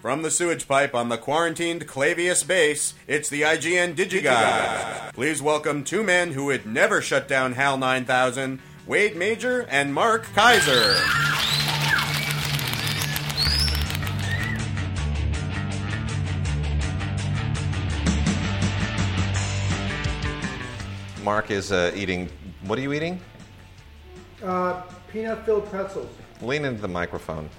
From the sewage pipe on the quarantined Clavius base, it's the IGN Digigods. Please welcome two men who would never shut down HAL 9000, Wade Major and Mark Kaiser. Mark is uh, eating. What are you eating? Uh, peanut filled pretzels. Lean into the microphone.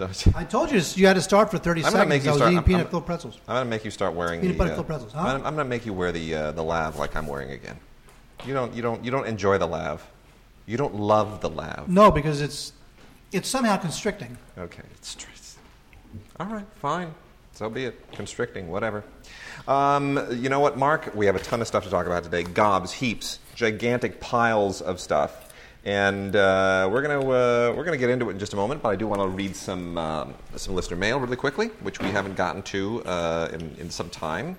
Don't- I told you you had to start for 30 I'm gonna make seconds. you I was start- eating I'm- peanut I'm- filled pretzels. I'm gonna make you start wearing Peanut the. butter uh, filled pretzels, huh? I'm, I'm gonna make you wear the uh, the lav like I'm wearing again. You don't you don't you don't enjoy the lav. You don't love the lav. No, because it's it's somehow constricting. Okay, it's tr- all right, fine. So be it. Constricting, whatever. Um, you know what, Mark? We have a ton of stuff to talk about today. Gobs, heaps, gigantic piles of stuff, and uh, we're gonna uh, we're gonna get into it in just a moment. But I do want to read some um, some listener mail really quickly, which we haven't gotten to uh, in, in some time.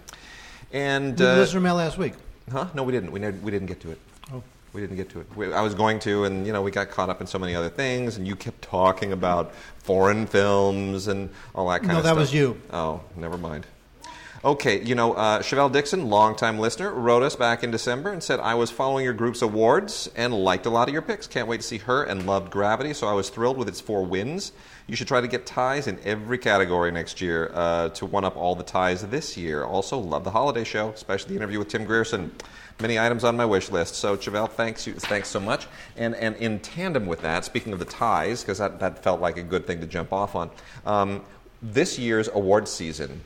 And uh, listener mail last week? Huh? No, we didn't. We, ne- we didn't get to it. Oh. We didn't get to it. We, I was going to, and you know, we got caught up in so many other things, and you kept talking about foreign films and all that kind No, of that stuff. No, that was you. Oh, never mind. Okay, you know, uh, Chevelle Dixon, longtime listener, wrote us back in December and said, I was following your group's awards and liked a lot of your picks. Can't wait to see her and loved Gravity, so I was thrilled with its four wins. You should try to get ties in every category next year uh, to one up all the ties this year. Also, love the holiday show, especially the interview with Tim Grierson. Many items on my wish list. So, Chevelle, thanks you, thanks so much. And and in tandem with that, speaking of the ties, because that, that felt like a good thing to jump off on, um, this year's award season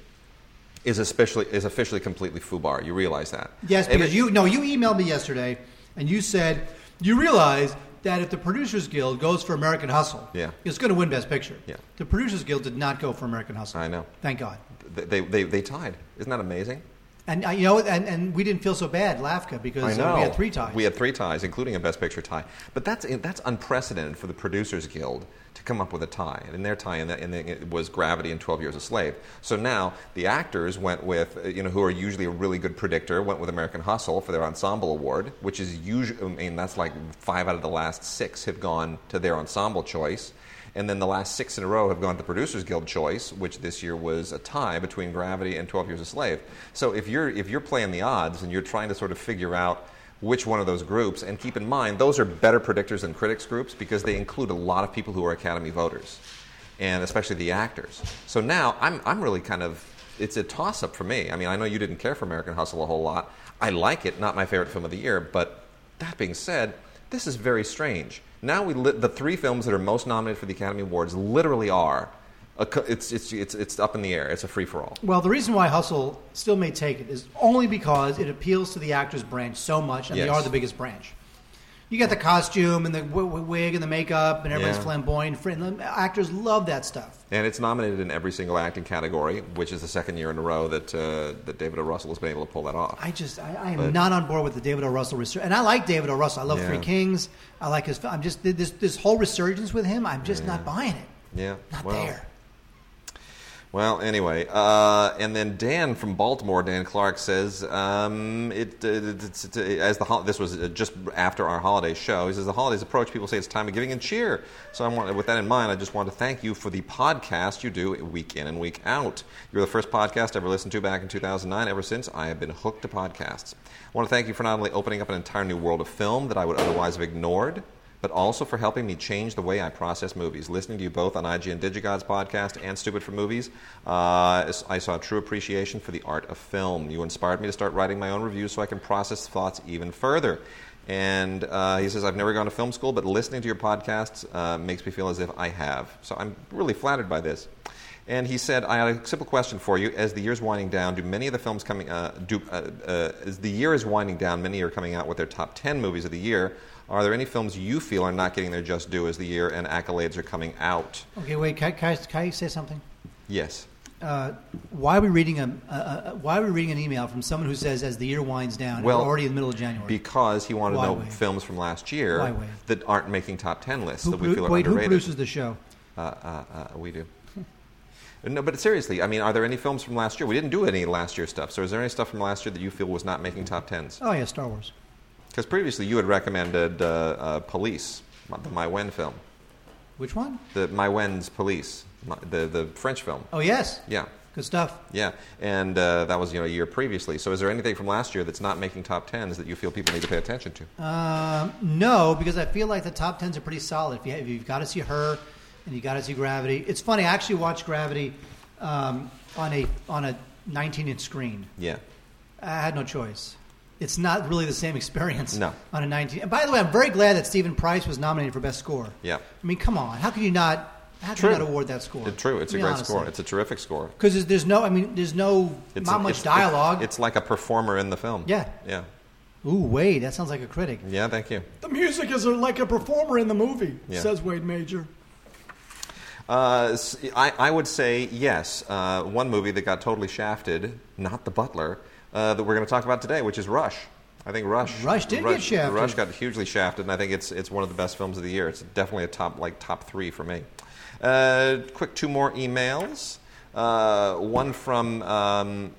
is especially is officially completely FUBAR. You realize that? Yes, because you no, you emailed me yesterday, and you said you realize that if the Producers Guild goes for American Hustle, Yeah. it's going to win Best Picture. Yeah. The Producers Guild did not go for American Hustle. I know. Thank God. They, they, they tied. Isn't that amazing? And uh, you know, and, and we didn't feel so bad, LAFCA, because uh, we had three ties. We had three ties, including a Best Picture tie. But that's that's unprecedented for the Producers Guild to come up with a tie. And their tie, in the, in the, it was Gravity and Twelve Years a Slave. So now the actors went with uh, you know who are usually a really good predictor went with American Hustle for their ensemble award, which is usually I mean that's like five out of the last six have gone to their ensemble choice. And then the last six in a row have gone to Producers Guild choice, which this year was a tie between Gravity and 12 Years a Slave. So if you're, if you're playing the odds and you're trying to sort of figure out which one of those groups, and keep in mind, those are better predictors than critics groups because they include a lot of people who are Academy voters, and especially the actors. So now I'm, I'm really kind of, it's a toss up for me. I mean, I know you didn't care for American Hustle a whole lot. I like it, not my favorite film of the year, but that being said, this is very strange. Now we li- the three films that are most nominated for the Academy Awards literally are. Co- it's, it's, it's, it's up in the air. It's a free for all. Well, the reason why Hustle still may take it is only because it appeals to the actors' branch so much, and they are the biggest branch. You got the costume and the w- w- wig and the makeup, and everybody's Yeah. flamboyant. Fr- Actors love that stuff. And it's nominated in every single acting category, which is the second year in a row that, uh, that David O. Russell has been able to pull that off. I just, I, I am But- not on board with the David O. Russell research, and I like David O. Russell. I love Yeah. Three Kings. I like his. I'm just this this whole resurgence with him. I'm just not buying it. yeah. Not well, there. Well, anyway, uh, and then Dan from Baltimore, Dan Clark says, um, it, uh, it's, it's, as the this was uh, just after our holiday show. He says the holidays approach, people say it's time of giving and cheer. So I want, with that in mind, I just want to thank you for the podcast you do week in and week out. You're the first podcast I ever listened to back in 2009. Ever since, I have been hooked to podcasts. I want to thank you for not only opening up an entire new world of film that I would otherwise have ignored but also for helping me change the way I process movies. Listening to you both on IGN Digigod's podcast and Stupid for Movies, uh, I saw true appreciation for the art of film. You inspired me to start writing my own reviews so I can process thoughts even further. And uh, he says, I've never gone to film school, but listening to your podcasts uh, makes me feel as if I have. So I'm really flattered by this. And he said, I had a simple question for you. As the year's winding down, do many of the films coming, uh, do, uh, uh, as the year is winding down, many are coming out with their top 10 movies of the year. Are there any films you feel are not getting their just due as the year and accolades are coming out? Okay, wait. Can, I- can, I, can I say something? Yes. Uh, why are we reading a, why are we reading an email from someone who says as the year winds down, Well, we're already in the middle of January? Because he wanted Why to know films from last year that aren't making top 10 lists who, that we feel are wait, who produces the show? Uh, uh, uh, we do. No, but seriously, I mean, are there any films from last year? We didn't do any last year stuff. So, is there any stuff from last year that you feel was not making top tens? Oh yeah, Star Wars. Because previously you had recommended uh, uh, Polisse, the Maïwenn film. Which one? The My Wen's Polisse. my- the the French film. Oh yes, Yeah, good stuff. yeah, and uh, that was you know a year previously. So is there anything from last year that's not making top tens that you feel people need to pay attention to? Um, no, because I feel like the top tens are pretty solid. If, you, if you've got to see her, and you got to see Gravity. It's funny. I actually watched Gravity um, on a on a 19 inch screen. Yeah, I had no choice. It's not really the same experience No. on a 19. And by the way, I'm very glad that Steven Price was nominated for best score. yeah. I mean, come on. How can you not? How can True. you not award that score? It's true. It's a mean, great score. It's a terrific score. because there's, there's no. I mean, there's no It's not a- much it's- dialogue. It's, like a performer in the film. Yeah. yeah, Ooh, Wade, that sounds like a critic. yeah. Thank you. The music is like a performer in the movie, Yeah. says Wade Major. Uh, s- I, I would say yes. Uh, one movie that got totally shafted, not The Butler, uh, that we're going to talk about today, which is Rush. I think Rush. Rush did get shafted. Rush got hugely shafted, and I think it's it's one of the best films of the year. It's definitely a top like top three for me. Uh, quick, two more emails. Uh, one from. Um,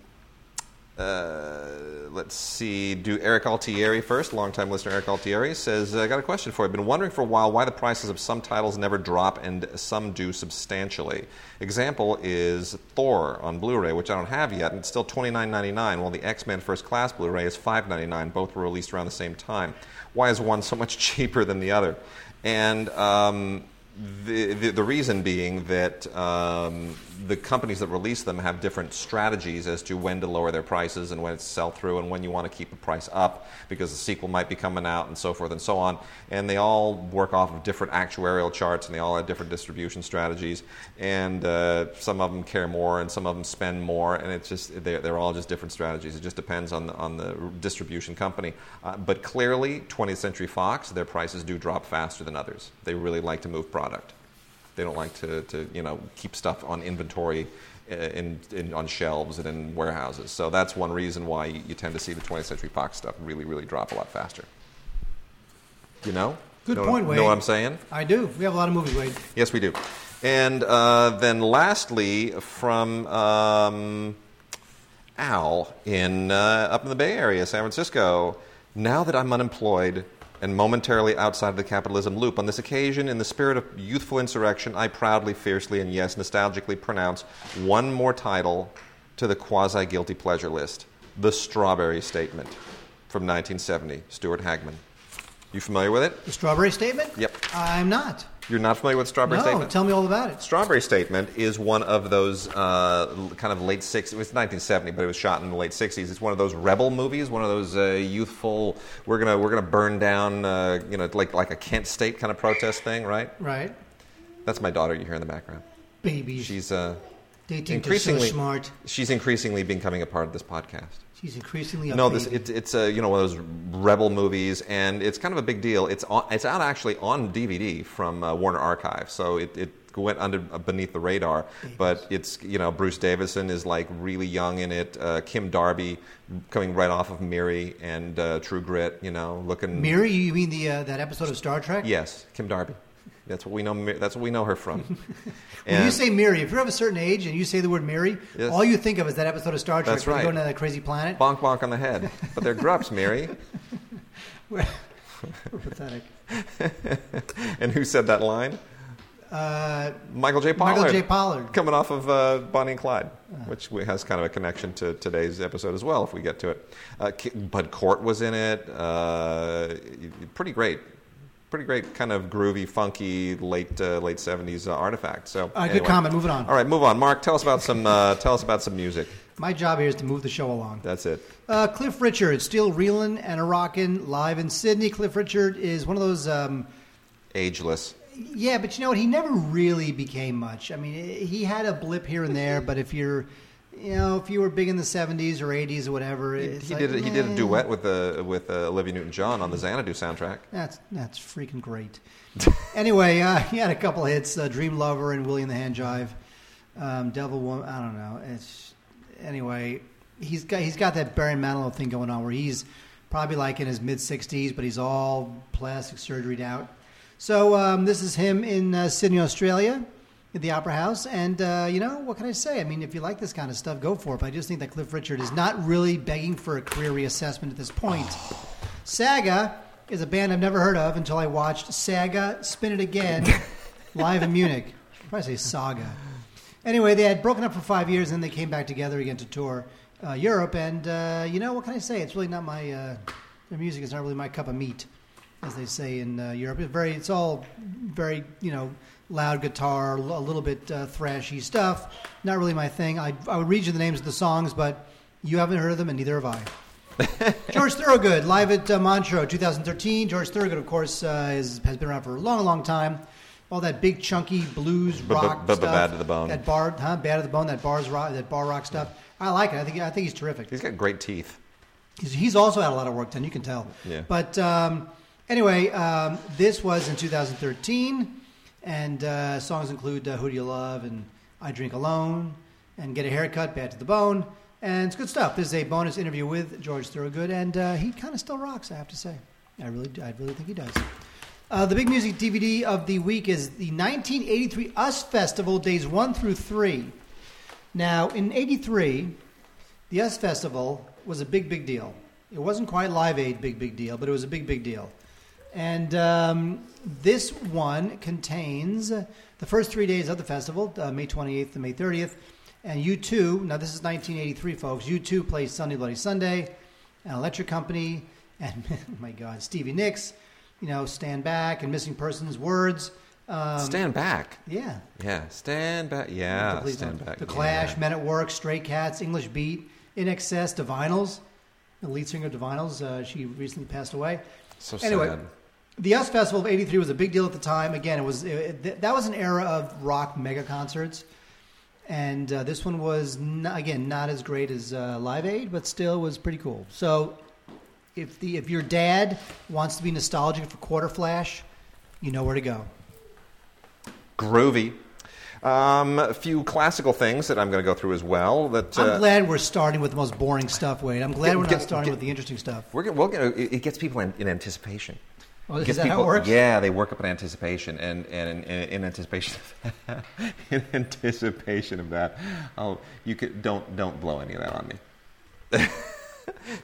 uh, let's see. Do Eric Altieri first. Longtime listener Eric Altieri says, "I got a question for you. I've been wondering for a while why the prices of some titles never drop and some do substantially. Example is Thor on Blu-ray, which I don't have yet, and it's still twenty nine ninety nine, while the X Men First Class Blu-ray is five ninety nine. Both were released around the same time. Why is one so much cheaper than the other? And um, the, the, reason being that um, the companies that release them have different strategies as to when to lower their prices and when it's sell through and when you want to keep the price up because the sequel might be coming out and so forth and so on. And they all work off of different actuarial charts and they all have different distribution strategies. And uh, some of them care more and some of them spend more. And it's just, they're, they're all just different strategies. It just depends on the, on the distribution company. Uh, but clearly, 20th Century Fox, their prices do drop faster than others. They really like to move product. They don't like to, to you know, keep stuff on inventory uh, in, in, on shelves and in warehouses. So that's one reason why you, tend to see the 20th Century Fox stuff really, really drop a lot faster. You know? Good know, point, Wade. You know what I'm saying? I do. We have a lot of movies, Wade. Yes, we do. And uh, then lastly, from um, Al in uh, up in the Bay Area, San Francisco. Now that I'm unemployed and momentarily outside of the capitalism loop, on this occasion, in the spirit of youthful insurrection, I proudly, fiercely, and yes, nostalgically pronounce one more title to the quasi guilty pleasure list: "The Strawberry Statement" from 1970, Stuart Hagmann. You familiar with it? The Strawberry Statement? Yep. I'm not. You're not familiar with Strawberry no, Statement? tell me all about it. Strawberry Statement is one of those uh, kind of late 60s. It was 1970, but it was shot in the late 60s. It's one of those rebel movies, one of those uh, youthful. We're gonna we're gonna burn down, uh, you know, like like a Kent State kind of protest thing, right? Right. That's my daughter you hear in the background. Babies. She's uh, they think they're so increasingly smart. She's increasingly becoming a part of this podcast. She's increasingly No, this it, it's a you know one of those rebel movies, and it's kind of a big deal. It's on, it's out actually on DVD from uh, Warner Archive, so it, it went under uh, beneath the radar. But it's you know Bruce Davison is like really young in it. Uh, Kim Darby coming right off of Miri and uh, True Grit, you know, looking. Miri, you mean the uh, that episode of Star Trek? Yes, Kim Darby. That's what we know. That's what we know her from. When you say Miri, if you're of a certain age and you say the word Mary, Yes. all you think of is that episode of Star Trek That's where they right. go to that crazy planet. bonk bonk on the head, but they're grups, Miri. We're pathetic. and who said that line? Uh, Michael J. Pollard. Michael J. Pollard. Coming off of uh, Bonnie and Clyde, which has kind of a connection to today's episode as well, if we get to it. Uh, Bud Cort was in it. Uh, pretty great. Pretty great, kind of groovy, funky, late uh, late seventies uh, artifact. So, Uh, good anyway. comment. Moving on. All right, move on. Mark, tell us about some. Uh, tell us about some music. My job here is to move the show along. That's it. Uh, Cliff Richard, still reeling and a rockin' live in Sydney. Cliff Richard is one of those. Um, Ageless. yeah, but you know what? He never really became much. I mean, he had a blip here and there, but if you're, you know, if you were big in the '70s or '80s or whatever, He, it's he like, did. a- He did a duet with uh, with uh, Olivia Newton-John on the Xanadu soundtrack. That's that's freaking great. anyway, uh, he had a couple hits: uh, "Dream Lover" and "Willie and the Hand Jive." Um, "Devil Woman." I don't know. It's anyway. He's got he's got that Barry Manilow thing going on where he's probably like in his mid sixties, but he's all plastic surgeryed out. So um, this is him in uh, Sydney, Australia, at the Opera House, and uh, you know what can I say? I mean, if you like this kind of stuff, go for it. But I just think that Cliff Richard is not really begging for a career reassessment at this point. Saga is a band I've never heard of until I watched Saga Spin It Again live in Munich. I'd probably say Saga. Anyway, they had broken up for five years, and they came back together again to tour uh, Europe. And uh, you know what can I say? It's really not my uh, their music is not really my cup of meat, as they say in uh, Europe. It's very, it's all very you know loud guitar, a little bit uh, thrashy stuff. Not really my thing. I, I would read you the names of the songs, but you haven't heard of them, and neither have I. George Thorogood, live at uh, Montreux, 2013. George Thorogood, of course, uh, is, has been around for a long, long time. All that big, chunky blues rock stuff. bad to the bone. That bar, huh? Bad to the bone. That bars rock. That bar rock stuff. I like it. I think. I think he's terrific. He's got great teeth. He's, he's also had a lot of work done. You can tell. Yeah. But um, anyway, um, this was in 2013, and uh, songs include uh, "Who Do You Love" and "I Drink Alone" and "Get a Haircut," "Bad to the Bone," and it's good stuff. This is a bonus interview with George Thorogood, and uh, he kind of still rocks. I have to say, I really, I really think he does. Uh, the big music DVD of the week is the 1983 US Festival, days one through three. Now, in '83, the US Festival was a big, big deal. It wasn't quite Live Aid, big, big deal, but it was a big, big deal. And um, this one contains the first three days of the festival, uh, May 28th to May 30th. And U2, now this is 1983, folks. U2 plays Sunday Bloody Sunday, an electric company, and oh my God, Stevie Nicks, you know, Stand Back and Missing Persons, Words. Um, stand back. Yeah. Yeah, stand back. Yeah, Please stand back. The yeah. Clash, Men at Work, Stray Cats, English Beat, In Excess, Divinyls. The lead singer of Divinyls, uh, she recently passed away. So Anyway, sad. The US Festival of '83 was a big deal at the time. Again, it was it, th- that was an era of rock mega concerts, and uh, this one was n- again not as great as uh, Live Aid, but still was pretty cool. So, if the if your dad wants to be nostalgic for Quarterflash, you know where to go. Groovy. Um, a few classical things that I'm going to go through as well. That I'm uh, glad we're starting with the most boring stuff, Wade. I'm glad Get- we're not get- starting get- with the interesting stuff. we're we're gonna, it it gets people in, in anticipation. Oh, is that how it works? Yeah, they work up in anticipation, and, and, in in anticipation, in anticipation of that, oh, you could don't don't blow any of that on me.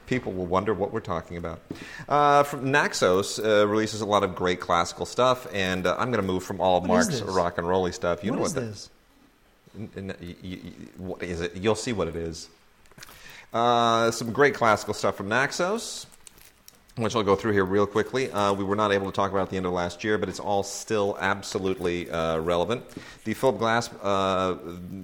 People will wonder what we're talking about. Uh, from Naxos uh, releases a lot of great classical stuff, and uh, I'm going to move from all of Mark's rock and rolly stuff. You what know is what the- this? N- n- y- y- y- what is it? You'll see what it is. Uh, some great classical stuff from Naxos, which I'll go through here real quickly. Uh, we were not able to talk about at the end of last year, but it's all still absolutely uh, relevant. The Philip Glass uh,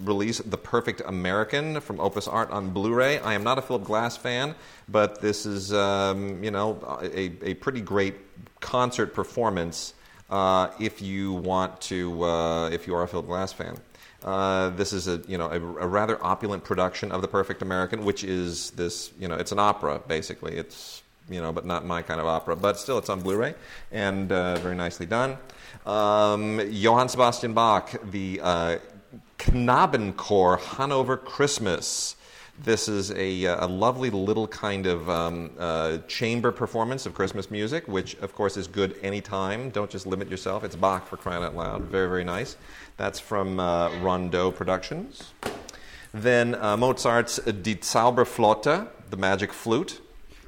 release, The Perfect American, from Opus Art on Blu-ray. I am not a Philip Glass fan, but this is, um, you know, a, a pretty great concert performance uh, if you want to, uh, if you are a Philip Glass fan. Uh, this is a you know a, a rather opulent production of The Perfect American, which is this you know it's an opera basically. It's you know but not my kind of opera, but still it's on Blu-ray and uh, very nicely done. Um, Johann Sebastian Bach, the uh, Knabenchor Hannover Christmas. This is a, uh, a lovely little kind of um, uh, chamber performance of Christmas music, which of course is good anytime. Don't just limit yourself. It's Bach for crying out loud. Very, very nice. That's from uh, Rondeau Productions. Then uh, Mozart's Die Zauberflöte, the magic flute.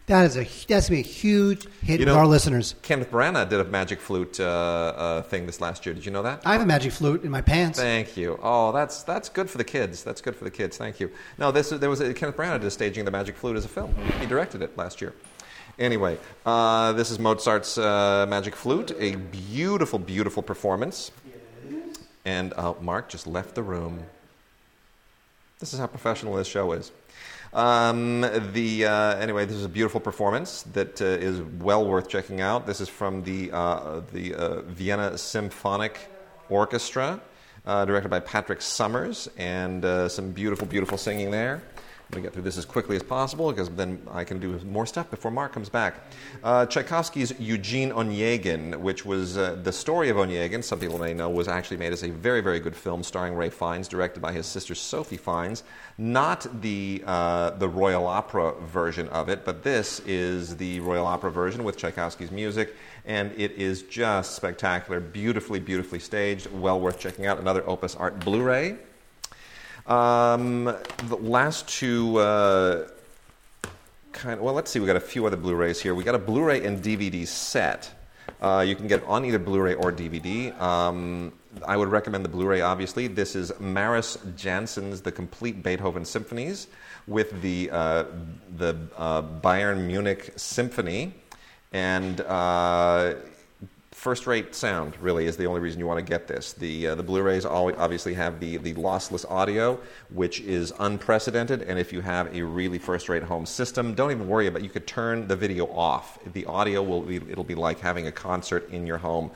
That is a that's gonna be a huge hit You with know- our listeners. Kenneth Branagh did a magic flute uh, uh, thing this last year. Did you know that? I have a magic flute in my pants. Thank you. Oh, that's that's good for the kids. That's good for the kids. Thank you. No, this there was a, Kenneth Branagh did a staging of the Magic Flute as a film. He directed it last year. Anyway, uh, this is Mozart's uh, Magic Flute, a beautiful, beautiful performance. And uh, Mark just left the room. This is how professional this show is. Um, the uh, anyway, this is a beautiful performance that uh, is well worth checking out. This is from the uh, the uh, Vienna Symphonic Orchestra, uh, directed by Patrick Summers, and uh, some beautiful, beautiful singing there. I'm going to get through this as quickly as possible because then I can do more stuff before Mark comes back. Uh, Tchaikovsky's Eugene Onegin, which was uh, the story of Onegin, some people may know, was actually made as a very, very good film starring Ralph Fiennes, directed by his sister Sophie Fiennes. Not the, uh, the Royal Opera version of it, but this is the Royal Opera version with Tchaikovsky's music, and it is just spectacular, beautifully, beautifully staged, well worth checking out. Another Opus Art Blu ray. Um, the last two uh, kind of, well, let's see, we got a few other Blu rays here. We got a Blu ray and DVD set Uh, you can get it on either Blu-ray or DVD. Um, I would recommend the Blu-ray. Obviously, this is Mariss Jansons's The Complete Beethoven Symphonies with the uh, the uh, Bayern Munich Symphony, and uh, first-rate sound. Really, is the only reason you want to get this. The uh, the Blu-rays always, obviously have the the lossless audio, which is unprecedented. And if you have a really first-rate home system, don't even worry about. it. You could turn the video off. The audio will be it'll be like having a concert in your home.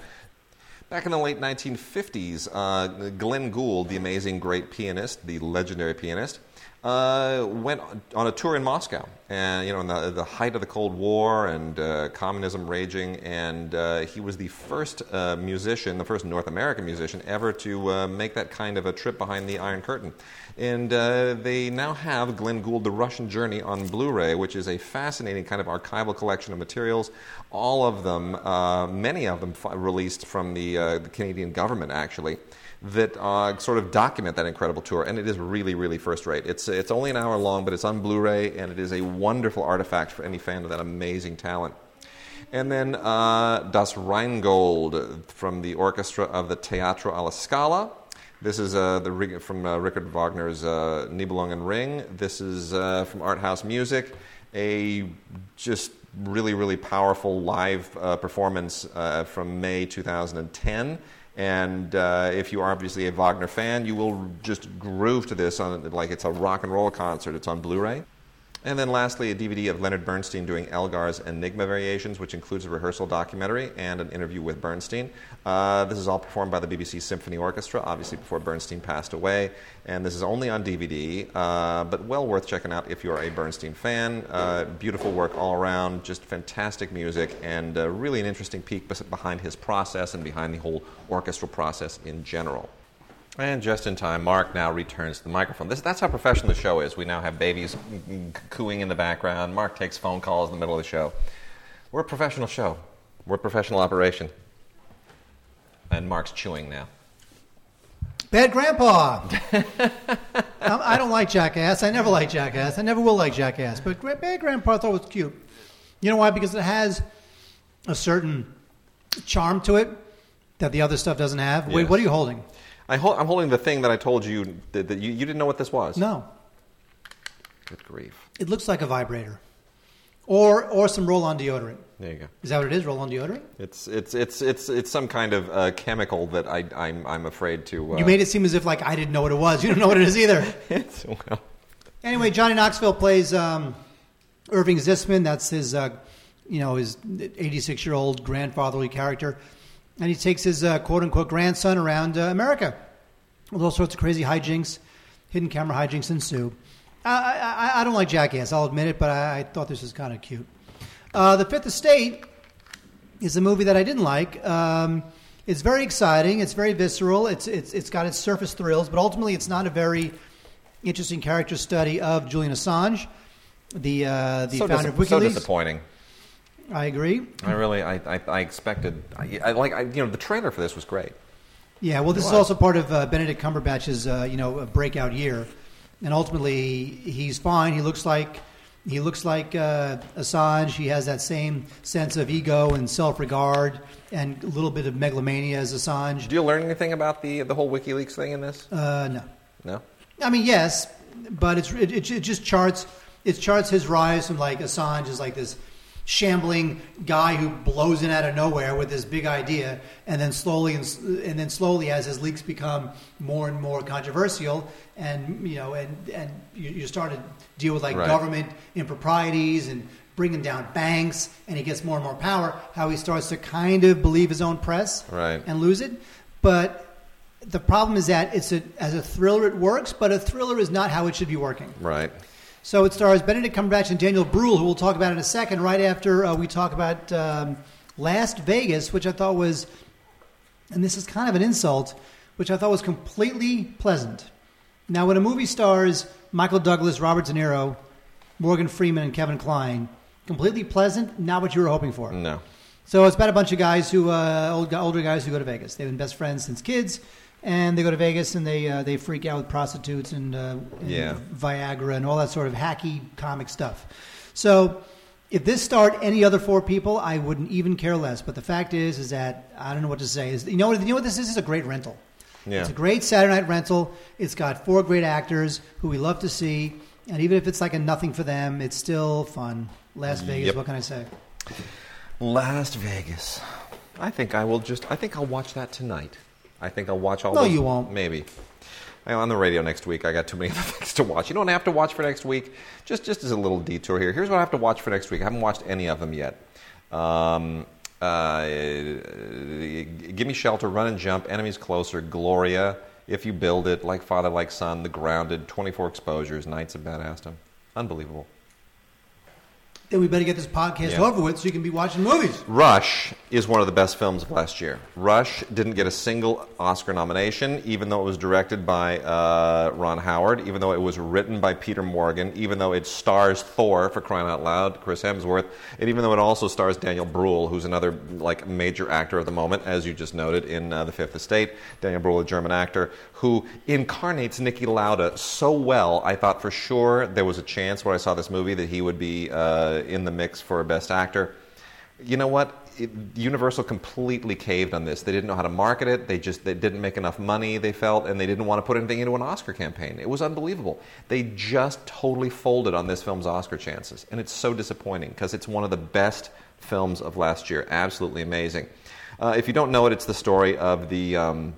Back in the late 1950s, uh, Glenn Gould, the amazing great pianist, the legendary pianist, uh, went on a tour in Moscow, and you know, in the, the height of the Cold War and uh, communism raging, and uh, he was the first uh, musician, the first North American musician ever to uh, make that kind of a trip behind the Iron Curtain. And uh, they now have Glenn Gould, The Russian Journey on Blu-ray, which is a fascinating kind of archival collection of materials. All of them, many of them, f- released from the, the Canadian government, actually that uh, sort of document that incredible tour, and it is really, really first rate. It's it's only an hour long, but it's on Blu-ray, and it is a wonderful artifact for any fan of that amazing talent. And then uh, Das Rheingold from the orchestra of the Teatro alla Scala. This is uh, the from uh, Richard Wagner's uh, Nibelungen Ring. This is uh, from Art House Music, a just really, really powerful live uh, performance from May 2010. And uh, if you are obviously a Wagner fan, you will just groove to this on like it's a rock and roll concert. It's on Blu-ray. And then lastly, a DVD of Leonard Bernstein doing Elgar's Enigma Variations, which includes a rehearsal documentary and an interview with Bernstein. Uh, this is all performed by the BBC Symphony Orchestra, obviously before Bernstein passed away. And this is only on DVD, uh, but well worth checking out if you're a Bernstein fan. Uh, beautiful work all around, just fantastic music, and uh, really an interesting peek behind his process and behind the whole orchestral process in general. And just in time, Mark now returns to the microphone. This, that's how professional the show is. We now have babies cooing in the background. Mark takes phone calls in the middle of the show. We're a professional show. We're a professional operation. And Mark's chewing now. Bad Grandpa. Um, I don't like Jackass. I never like Jackass. I never will like Jackass. But Bad Grandpa I thought was cute. You know why? Because it has a certain charm to it that the other stuff doesn't have. Wait, Yes. what are you holding? I I'm holding the thing that I told you that, that you, you didn't know what this was. No, Good grief. it looks like a vibrator, or or some roll-on deodorant. There you go. Is that what it is? Roll-on deodorant? It's it's it's it's it's some kind of uh, chemical that I I'm I'm afraid to. Uh, You made it seem as if like I didn't know what it was. You don't know what it is either. it's, well, Anyway, Johnny Knoxville plays um, Irving Zisman. That's his, uh, you know, his 86 year old grandfatherly character, and he takes his uh, quote unquote grandson around uh, America with all sorts of crazy hijinks, hidden camera hijinks ensue. I, I, I don't like Jackass, I'll admit it, but I, I thought this was kind of cute. Uh, the Fifth Estate is a movie that I didn't like. Um, it's very exciting. It's very visceral. It's, it's, it's got its surface thrills, but ultimately, it's not a very interesting character study of Julian Assange, the uh, the so, founder dis- of so disappointing. I agree. I really I I, I expected I, I like I, you know the trailer for this was great. Yeah, well, this is also part of uh, Benedict Cumberbatch's uh, you know breakout year, and ultimately he's fine. He looks like he looks like uh, Assange. He has that same sense of ego and self regard, and a little bit of megalomania as Assange. Did you learn anything about the the whole WikiLeaks thing in this? Uh, no, No. I mean yes, but it's it, it, it just charts it charts his rise from like Assange is like this shambling guy who blows in out of nowhere with this big idea, and then slowly and, and then slowly as his leaks become more and more controversial, and you know, and and you, you start to deal with like Right. government improprieties and bringing down banks, and he gets more and more power. How he starts to kind of believe his own press Right. and lose it, but. The problem is that it's a, as a thriller it works, but a thriller is not how it should be working. Right. So it stars Benedict Cumberbatch and Daniel Bruhl, who we'll talk about in a second, right after uh, we talk about um, Last Vegas, which I thought was, and this is kind of an insult, which I thought was completely pleasant. Now, when a movie stars Michael Douglas, Robert De Niro, Morgan Freeman, and Kevin Kline, completely pleasant, not what you were hoping for. No. So it's about a bunch of guys who, uh, old, older guys who go to Vegas. They've been best friends since kids, and they go to Vegas and they uh, they freak out with prostitutes and, uh, and Yeah. Viagra and all that sort of hacky comic stuff. So if this starred any other four people, I wouldn't even care less. But the fact is, is that I don't know what to say. Is you know what you know what this is? This is a great rental. Yeah. It's a great Saturday night rental. It's got four great actors who we love to see, and even if it's like a nothing for them, it's still fun. Las Vegas. Yep. What can I say? Las Vegas. I think I will just. I think I'll watch that tonight. I think I'll watch all. No, those- you won't. Maybe. I'm on the radio next week. I got too many other things to watch. You know what I have to watch for next week? Just, just as a little detour here. Here's what I have to watch for next week. I haven't watched any of them yet. Um, uh, Give Me Shelter, Run and Jump, Enemies Closer, Gloria, If You Build It, Like Father, Like Son, The Grounded, 24 Exposures, Knights of Badassdom. Unbelievable. Then we better get this podcast Yeah. over with so you can be watching movies. Rush is one of the best films of last year. Rush didn't get a single Oscar nomination, even though it was directed by uh, Ron Howard, even though it was written by Peter Morgan, even though it stars Thor for crying out loud, Chris Hemsworth, and even though it also stars Daniel Bruhl, who's another like major actor of the moment, as you just noted in uh, The Fifth Estate. Daniel Bruhl, a German actor who incarnates Niki Lauda so well. I thought for sure there was a chance when I saw this movie that he would be uh, in the mix for Best Actor you know what? It, Universal completely caved on this. They didn't know how to market it. They just they didn't make enough money. They felt, and they didn't want to put anything into an Oscar campaign. It was unbelievable. They just totally folded on this film's Oscar chances, and it's so disappointing because it's one of the best films of last year. Absolutely amazing. Uh, if you don't know it, it's the story of the. Um,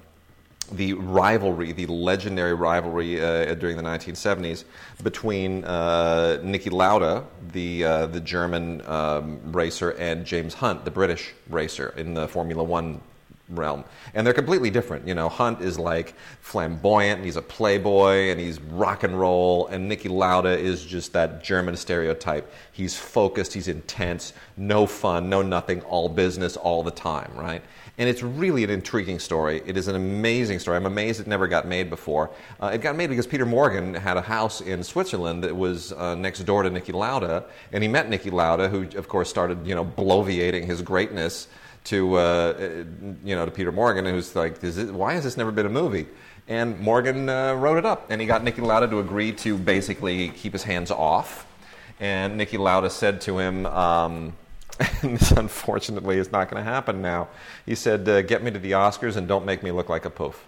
the rivalry, the legendary rivalry uh, during the 1970s between uh, Niki Lauda, the uh, the German um, racer, and James Hunt, the British racer in the Formula One realm. And they're completely different. You know, Hunt is like flamboyant, and he's a playboy, and he's rock and roll, and Niki Lauda is just that German stereotype. He's focused, he's intense, no fun, no nothing, all business all the time, right? And it's really an intriguing story. It is an amazing story. I'm amazed it never got made before. Uh, it got made because Peter Morgan had a house in Switzerland that was uh, next door to Niki Lauda, and he met Niki Lauda, who of course started, you know, bloviating his greatness to, uh, you know, to Peter Morgan, who's like, is why has this never been a movie? And Morgan uh, wrote it up, and he got Niki Lauda to agree to basically keep his hands off. And Niki Lauda said to him. Um, and this unfortunately is not going to happen now. He said, uh, "Get me to the Oscars and don't make me look like a poof."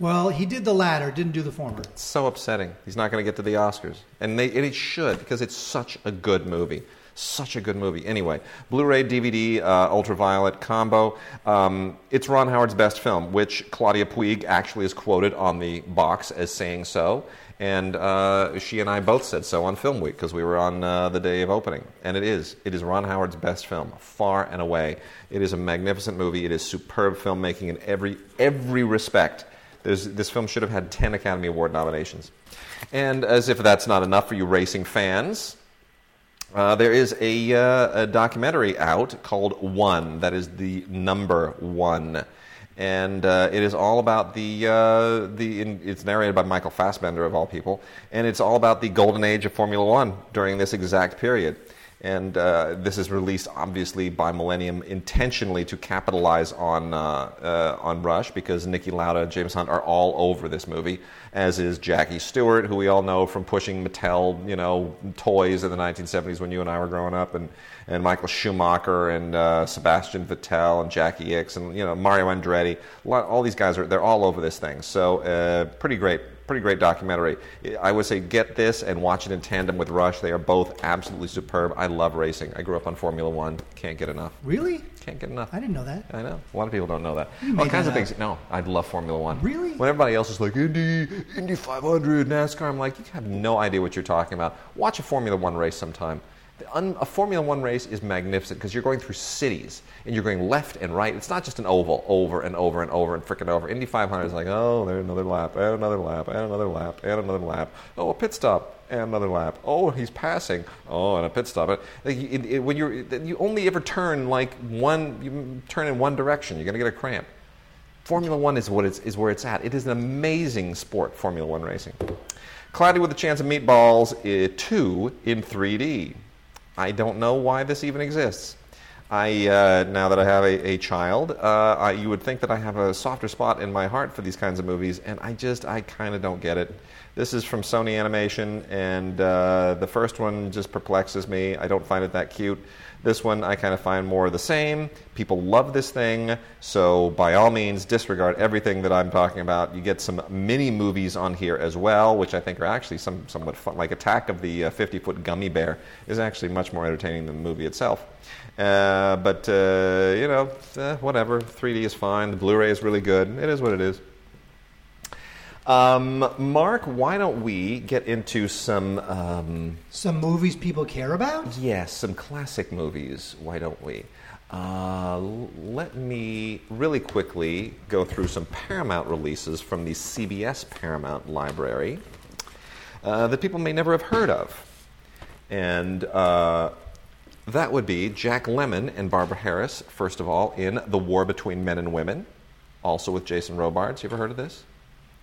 Well, he did the latter, didn't do the former. It's so upsetting. He's not going to get to the Oscars, and, they, and he should because it's such a good movie. Such a good movie. Anyway, Blu-ray, DVD, uh, ultraviolet combo. Um, it's Ron Howard's best film, which Claudia Puig actually is quoted on the box as saying so. And uh, she and I both said so on Film Week because we were on uh, the day of opening. And it is. It is Ron Howard's best film, far and away. It is a magnificent movie. It is superb filmmaking in every every respect. There's, this film should have had 10 Academy Award nominations. And as if that's not enough for you racing fans, uh, there is a, uh, a documentary out called One. That is the number one. And uh, it is all about the, uh, the in, it's narrated by Michael Fassbender, of all people, and it's all about the golden age of Formula One during this exact period. And uh, this is released, obviously, by Millennium intentionally to capitalize on, uh, uh, on Rush because Niki Lauda and James Hunt are all over this movie, as is Jackie Stewart, who we all know from pushing Mattel, you know, toys in the 1970s when you and I were growing up, and, and Michael Schumacher and uh, Sebastian Vettel and Jacky Ickx and, you know, Mario Andretti. All these guys are, they're all over this thing. So, uh, pretty great pretty great documentary. I would say get this and watch it in tandem with Rush. They are both absolutely superb. I love racing. I grew up on Formula One. Can't get enough. Really? Can't get enough. I didn't know that. I know. A lot of people don't know that. You All kinds of things. No, I love Formula One. Really? When everybody else is like Indy, Indy 500, NASCAR, I'm like, you have no idea what you're talking about. Watch a Formula One race sometime. Un- a Formula One race is magnificent because you're going through cities and you're going left and right. It's not just an oval over and over and over and freaking over. Indy 500 is like, oh, there's another lap, and another lap, and another lap, and another lap. Oh, a pit stop, and another lap. Oh, he's passing. Oh, and a pit stop. Like, it- it- when you're, you only ever turn like one, you turn in one direction. You're going to get a cramp. Formula One is what it's, is where it's at. It is an amazing sport, Formula One racing. Cloudy with a Chance of Meatballs uh, 2 in 3D. I don't know why this even exists. I uh, now that I have a, a child, uh, I, you would think that I have a softer spot in my heart for these kinds of movies, and I just I kind of don't get it. This is from Sony Animation, and uh, the first one just perplexes me. I don't find it that cute. This one I kind of find more of the same. People love this thing, so by all means, disregard everything that I'm talking about. You get some mini movies on here as well, which I think are actually some, somewhat fun. Like Attack of the 50 Foot Gummy Bear is actually much more entertaining than the movie itself. Uh, but, uh, you know, eh, whatever. 3D is fine. The Blu ray is really good. It is what it is. Um, Mark, why don't we get into some, um, Some movies people care about. yes, some classic movies? Why don't we? Uh, let me really quickly go through some Paramount releases from the CBS Paramount library uh, that people may never have heard of. And uh, that would be Jack Lemmon and Barbara Harris, first of all, in The War Between Men and Women, also with Jason Robards. You ever heard of this?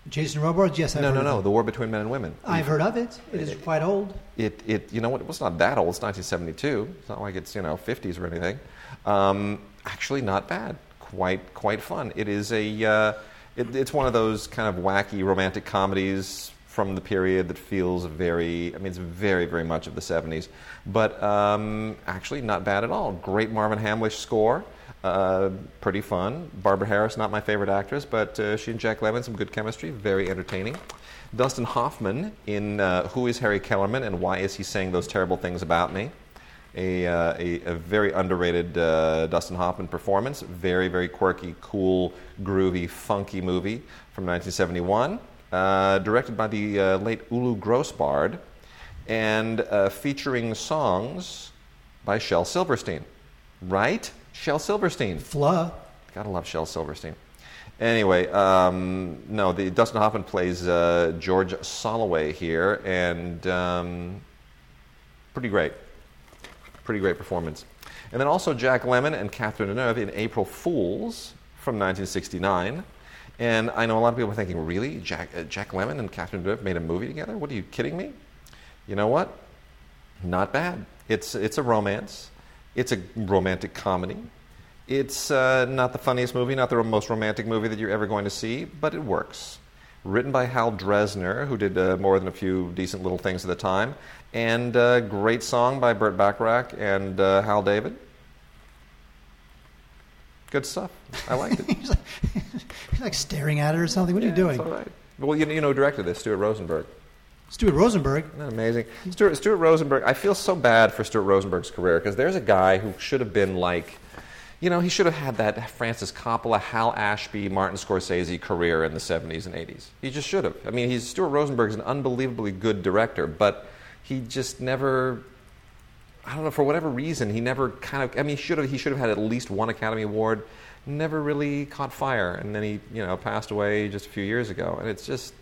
Jason Robards. Yes, I've no, heard no, no. The War Between Men and Women. I've heard of it. It is quite old. It, it, you know what? It's not that old. It's 1972. It's not like it's you know 50s or anything. Um, actually, not bad. Quite, quite fun. It is a. Uh, it, it's one of those kind of wacky romantic comedies from the period that feels very. I mean, it's very, very much of the 70s, but um, actually not bad at all. Great Marvin Hamlisch score. Uh, pretty fun. Barbara Harris, not my favorite actress, but uh, she and Jack Lemmon, some good chemistry. Very entertaining. Dustin Hoffman in uh, Who is Harry Kellerman and Why is he saying those terrible things about me? A, uh, a, a very underrated uh, Dustin Hoffman performance. Very, very quirky, cool, groovy, funky movie from 1971. Uh, directed by the late Ulu Grosbard and featuring songs by Shel Silverstein. Right? Shel Silverstein. Fla. Gotta love Shel Silverstein. Anyway, um, no, the Dustin Hoffman plays uh, George Soloway here, and um, pretty great, pretty great performance. And then also Jack Lemmon and Catherine Deneuve in April Fools from 1969. And I know a lot of people are thinking, really, Jack, uh, Jack Lemmon and Catherine Deneuve made a movie together? What are you kidding me? You know what? Not bad. It's it's a romance. It's a romantic comedy. It's uh, not the funniest movie, not the most romantic movie that you're ever going to see, but it works. Written by Hal Dresner, who did uh, more than a few decent little things at the time, and uh, great song by Burt Bacharach and uh, Hal David. Good stuff. I liked it. He's like, he's like staring at it or something. What are you doing? All right. Well, you, you know who directed this? Stuart Rosenberg. Stuart Rosenberg. Isn't that amazing? Stuart, Stuart Rosenberg, I feel so bad for Stuart Rosenberg's career because there's a guy who should have been like, you know, he should have had that Francis Coppola, Hal Ashby, Martin Scorsese career in the 70s and 80s. He just should have. I mean, he's, Stuart Rosenberg's an unbelievably good director, but he just never, I don't know, for whatever reason, he never kind of, I mean, should have, he should have had at least one Academy Award, never really caught fire, and then he, you know, passed away just a few years ago, and it's just,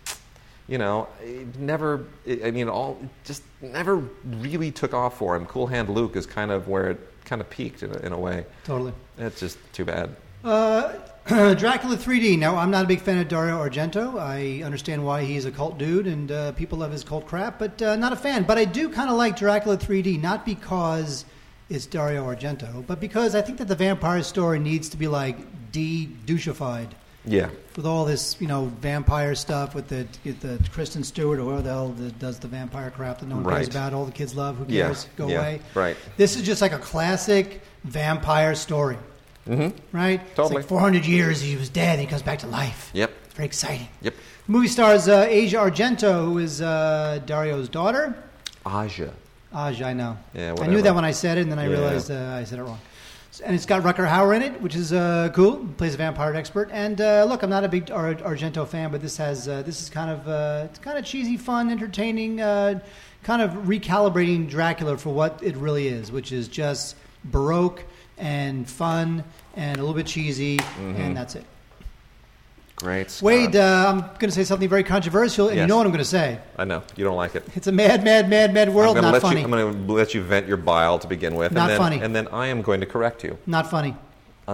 you know, it never, I mean, all just never really took off for him. Cool Hand Luke is kind of where it kind of peaked in a, in a way. Totally. It's just too bad. Uh, Dracula 3D. Now, I'm not a big fan of Dario Argento. I understand why he's a cult dude and uh, people love his cult crap, but uh, not a fan. But I do kind of like Dracula 3D, not because it's Dario Argento, but because I think that the vampire story needs to be like de-douchified Yeah. with all this, you know, vampire stuff with the the Kristen Stewart or whoever the hell that does the vampire crap that no one cares about. All the kids love. Who Yeah, cares? Go yeah, away. right. This is just like a classic vampire story. Mm-hmm. Right? Totally. It's like 400 years he was dead and he comes back to life. Yep. Very exciting. Yep. The movie stars uh, Asia Argento, who is uh, Dario's daughter. Aja. Aja, I know. Yeah, I knew that when I said it, and then I Yeah. realized uh, I said it wrong. And it's got Rutger Hauer in it, which is uh, cool. He plays a vampire expert. And uh, look, I'm not a big Ar- Argento fan, but this has uh, this is kind of uh, it's kind of cheesy, fun, entertaining, uh, kind of recalibrating Dracula for what it really is, which is just baroque and fun and a little bit cheesy, Mm-hmm. and that's it. Great. stuff. Wade, uh, I'm going to say something very controversial, and you know what I'm going to say. I know. You don't like it. It's a mad, mad, mad, mad world. I'm Not funny. You, I'm going to let you vent your bile to begin with. Not and then, funny. And then I am going to correct you. Not funny.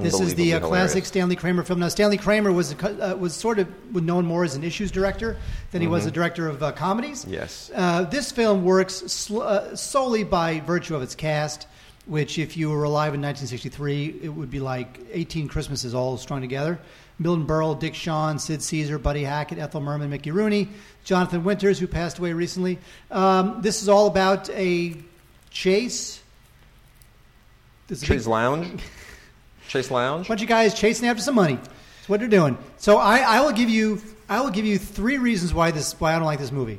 This is the uh, classic. Stanley Kramer film. Now, Stanley Kramer was uh, was sort of known more as an issues director than he was a director of uh, comedies. Mm-hmm. Yes. Uh, this film works sl- uh, solely by virtue of its cast. which, if you were alive in 1963, it would be like 18 Christmases all strung together. Milton Berle, Dick Shawn, Sid Caesar, Buddy Hackett, Ethel Merman, Mickey Rooney, Jonathan Winters, who passed away recently. Um, this is all about a chase. This is a big- Chase Lounge. Chase Lounge. bunch of guys chasing after some money. That's what they're doing. So I, I will give you I will give you three reasons why this why I don't like this movie.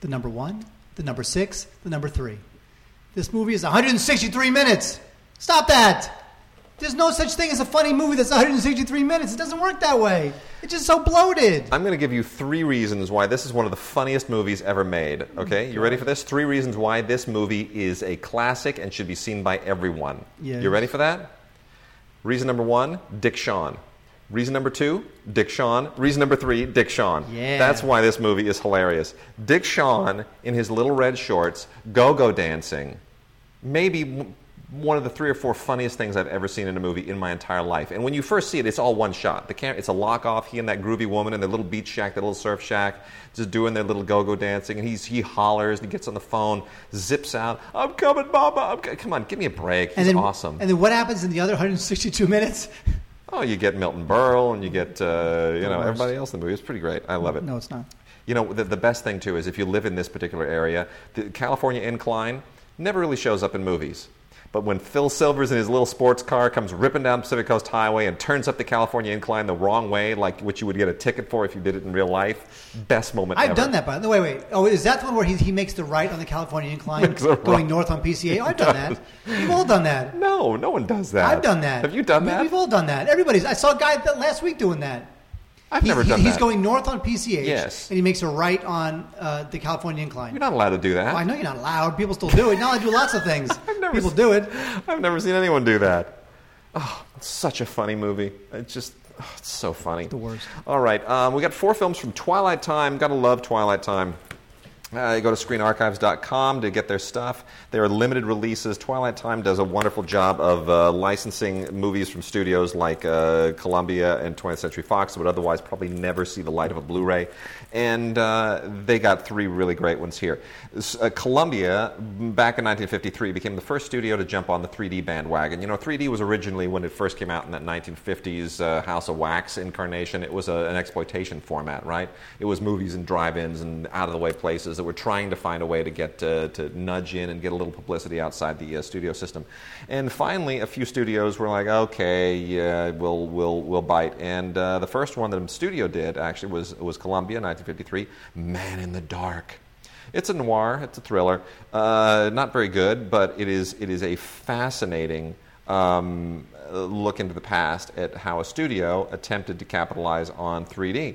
The number one, the number six, the number three. This movie is 163 minutes. Stop that. There's no such thing as a funny movie that's 163 minutes. It doesn't work that way. It's just so bloated. I'm going to give you three reasons why this is one of the funniest movies ever made. Okay, you ready for this? Three reasons why this movie is a classic and should be seen by everyone. Yes. You ready for that? Reason number one: Dick Shawn. Reason number two: Dick Shawn. Reason number three: Dick Shawn. Yeah. That's why this movie is hilarious. Dick Shawn in his little red shorts, go-go dancing. Maybe one of the three or four funniest things I've ever seen in a movie in my entire life. And when you first see it, it's all one shot. The camera, it's a lock off. He and that groovy woman in their little beach shack, their little surf shack, just doing their little go-go dancing. And he's, he hollers and he gets on the phone, zips out. I'm coming, Mama. I'm co-" Come on, give me a break. He's and then awesome. And then what happens in the other 162 minutes? oh, you get Milton Berle and you get uh, you know everybody else in the movie. It's pretty great. I love it. No, it's not. You know, the, the best thing too is if you live in this particular area, the California Incline never really shows up in movies. But when Phil Silvers in his little sports car comes ripping down Pacific Coast Highway and turns up the California Incline the wrong way, like what you would get a ticket for if you did it in real life, best moment I've ever. done that, by the way. Wait, oh, is that the one where he, he makes the right on the California incline, going right. north on PCH? I've done that. We've all done that. No, no one does that. I've done that. Have you done that? We've all done that. Everybody's. I saw a guy that last week doing that. I've He- never he- done He's that. going north on PCH. Yes. And he makes a right on uh, the California incline. You're not allowed to do that. Well, I know you're not allowed. People still do it. Now I do lots of things. never People do it. I've never seen anyone do that. Oh, it's such a funny movie. It's just, oh, it's so funny. The worst. All right, um, we got four films from Twilight Time. Gotta love Twilight Time. Uh, you go to screenarchives.com to get their stuff. There are limited releases. Twilight Time does a wonderful job of uh, licensing movies from studios like uh, Columbia and 20th Century Fox that would otherwise probably never see the light of a Blu ray. And uh, they got three really great ones here. Uh, Columbia, back in 1953, became the first studio to jump on the 3D bandwagon. You know, 3D was originally, when it first came out in that 1950s uh, House of Wax incarnation, it was a, an exploitation format, right? It was movies and drive ins and out of the way places that were trying to find a way to get uh, to nudge in and get a little publicity outside the uh, studio system. And finally, a few studios were like, okay, yeah, we'll, we'll, we'll bite. And uh, the first one that a studio did actually was, was Columbia, 1953, Man in the Dark. It's a noir. It's a thriller. Uh, not very good, but it is. It is a fascinating um, look into the past at how a studio attempted to capitalize on 3D.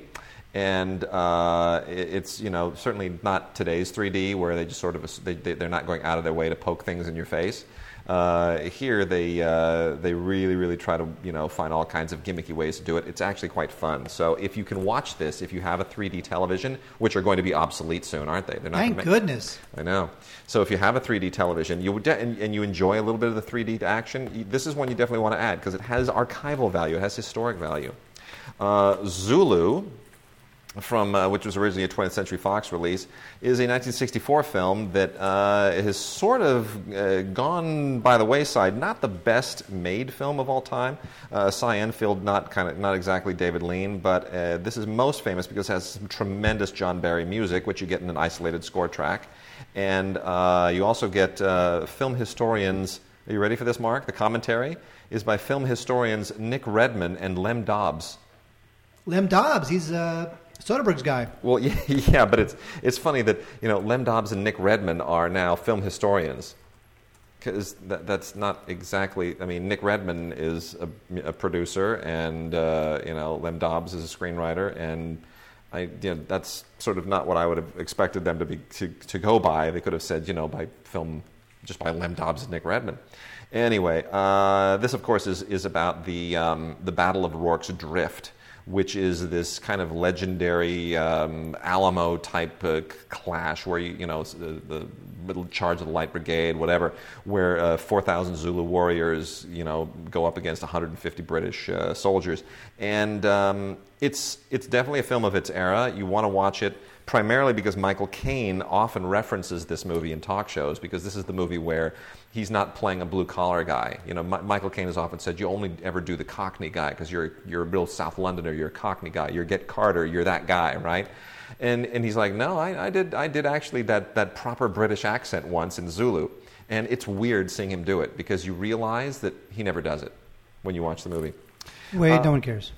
And uh, it's you know certainly not today's 3D where they just sort of they, they- they're not going out of their way to poke things in your face. Uh, here they uh, they really really try to you know find all kinds of gimmicky ways to do it. It's actually quite fun. So if you can watch this, if you have a 3D television, which are going to be obsolete soon, aren't they? They're not Thank make- goodness. I know. So if you have a 3D television, you de- and, and you enjoy a little bit of the 3D action, this is one you definitely want to add because it has archival value, it has historic value. Uh, Zulu, from uh, which was originally a 20th Century Fox release, is a 1964 film that uh, has sort of uh, gone by the wayside. Not the best made film of all time. Uh, Cy Enfield, not kind of not exactly David Lean, but uh, this is most famous because it has some tremendous John Barry music, which you get in an isolated score track, and uh, you also get uh, film historians. Are you ready for this, Mark? The commentary is by film historians Nick Redman and Lem Dobbs. Lem Dobbs, he's uh, Soderbergh's guy. Well, yeah, yeah, but it's it's funny that you know Lem Dobbs and Nick Redman are now film historians because that, that's not exactly. I mean, Nick Redman is a, a producer, and uh, you know Lem Dobbs is a screenwriter, and I you know, that's sort of not what I would have expected them to be to, to go by. They could have said you know by film just by Lem Dobbs and Nick Redman. Anyway, uh, this of course is is about the um, the Battle of Rorke's Drift which is this kind of legendary um, Alamo type uh, clash where you, you know the, the middle charge of the Light Brigade, whatever, where uh, 4,000 Zulu warriors, you know, go up against 150 British uh, soldiers, and um, it's it's definitely a film of its era. You want to watch it primarily because Michael Caine often references this movie in talk shows because this is the movie where he's not playing a blue collar guy. You know, Mi- Michael Caine has often said you only ever do the Cockney guy because you're you're a real South Londoner, you're a Cockney guy, you're Get Carter, you're that guy, right? And and he's like, no, I, I did I did actually that that proper British accent once in Zulu, and it's weird seeing him do it because you realize that he never does it when you watch the movie. Wait, no one cares.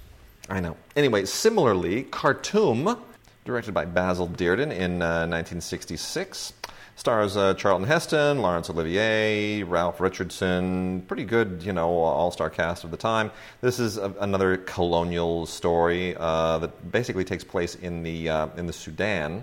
I know. Anyway, similarly, Khartoum, directed by Basil Dearden in uh, 1966, stars uh, Charlton Heston, Laurence Olivier, Ralph Richardson. Pretty good, you know, all-star cast of the time. This is a, another colonial story uh, that basically takes place in the uh, in the Sudan.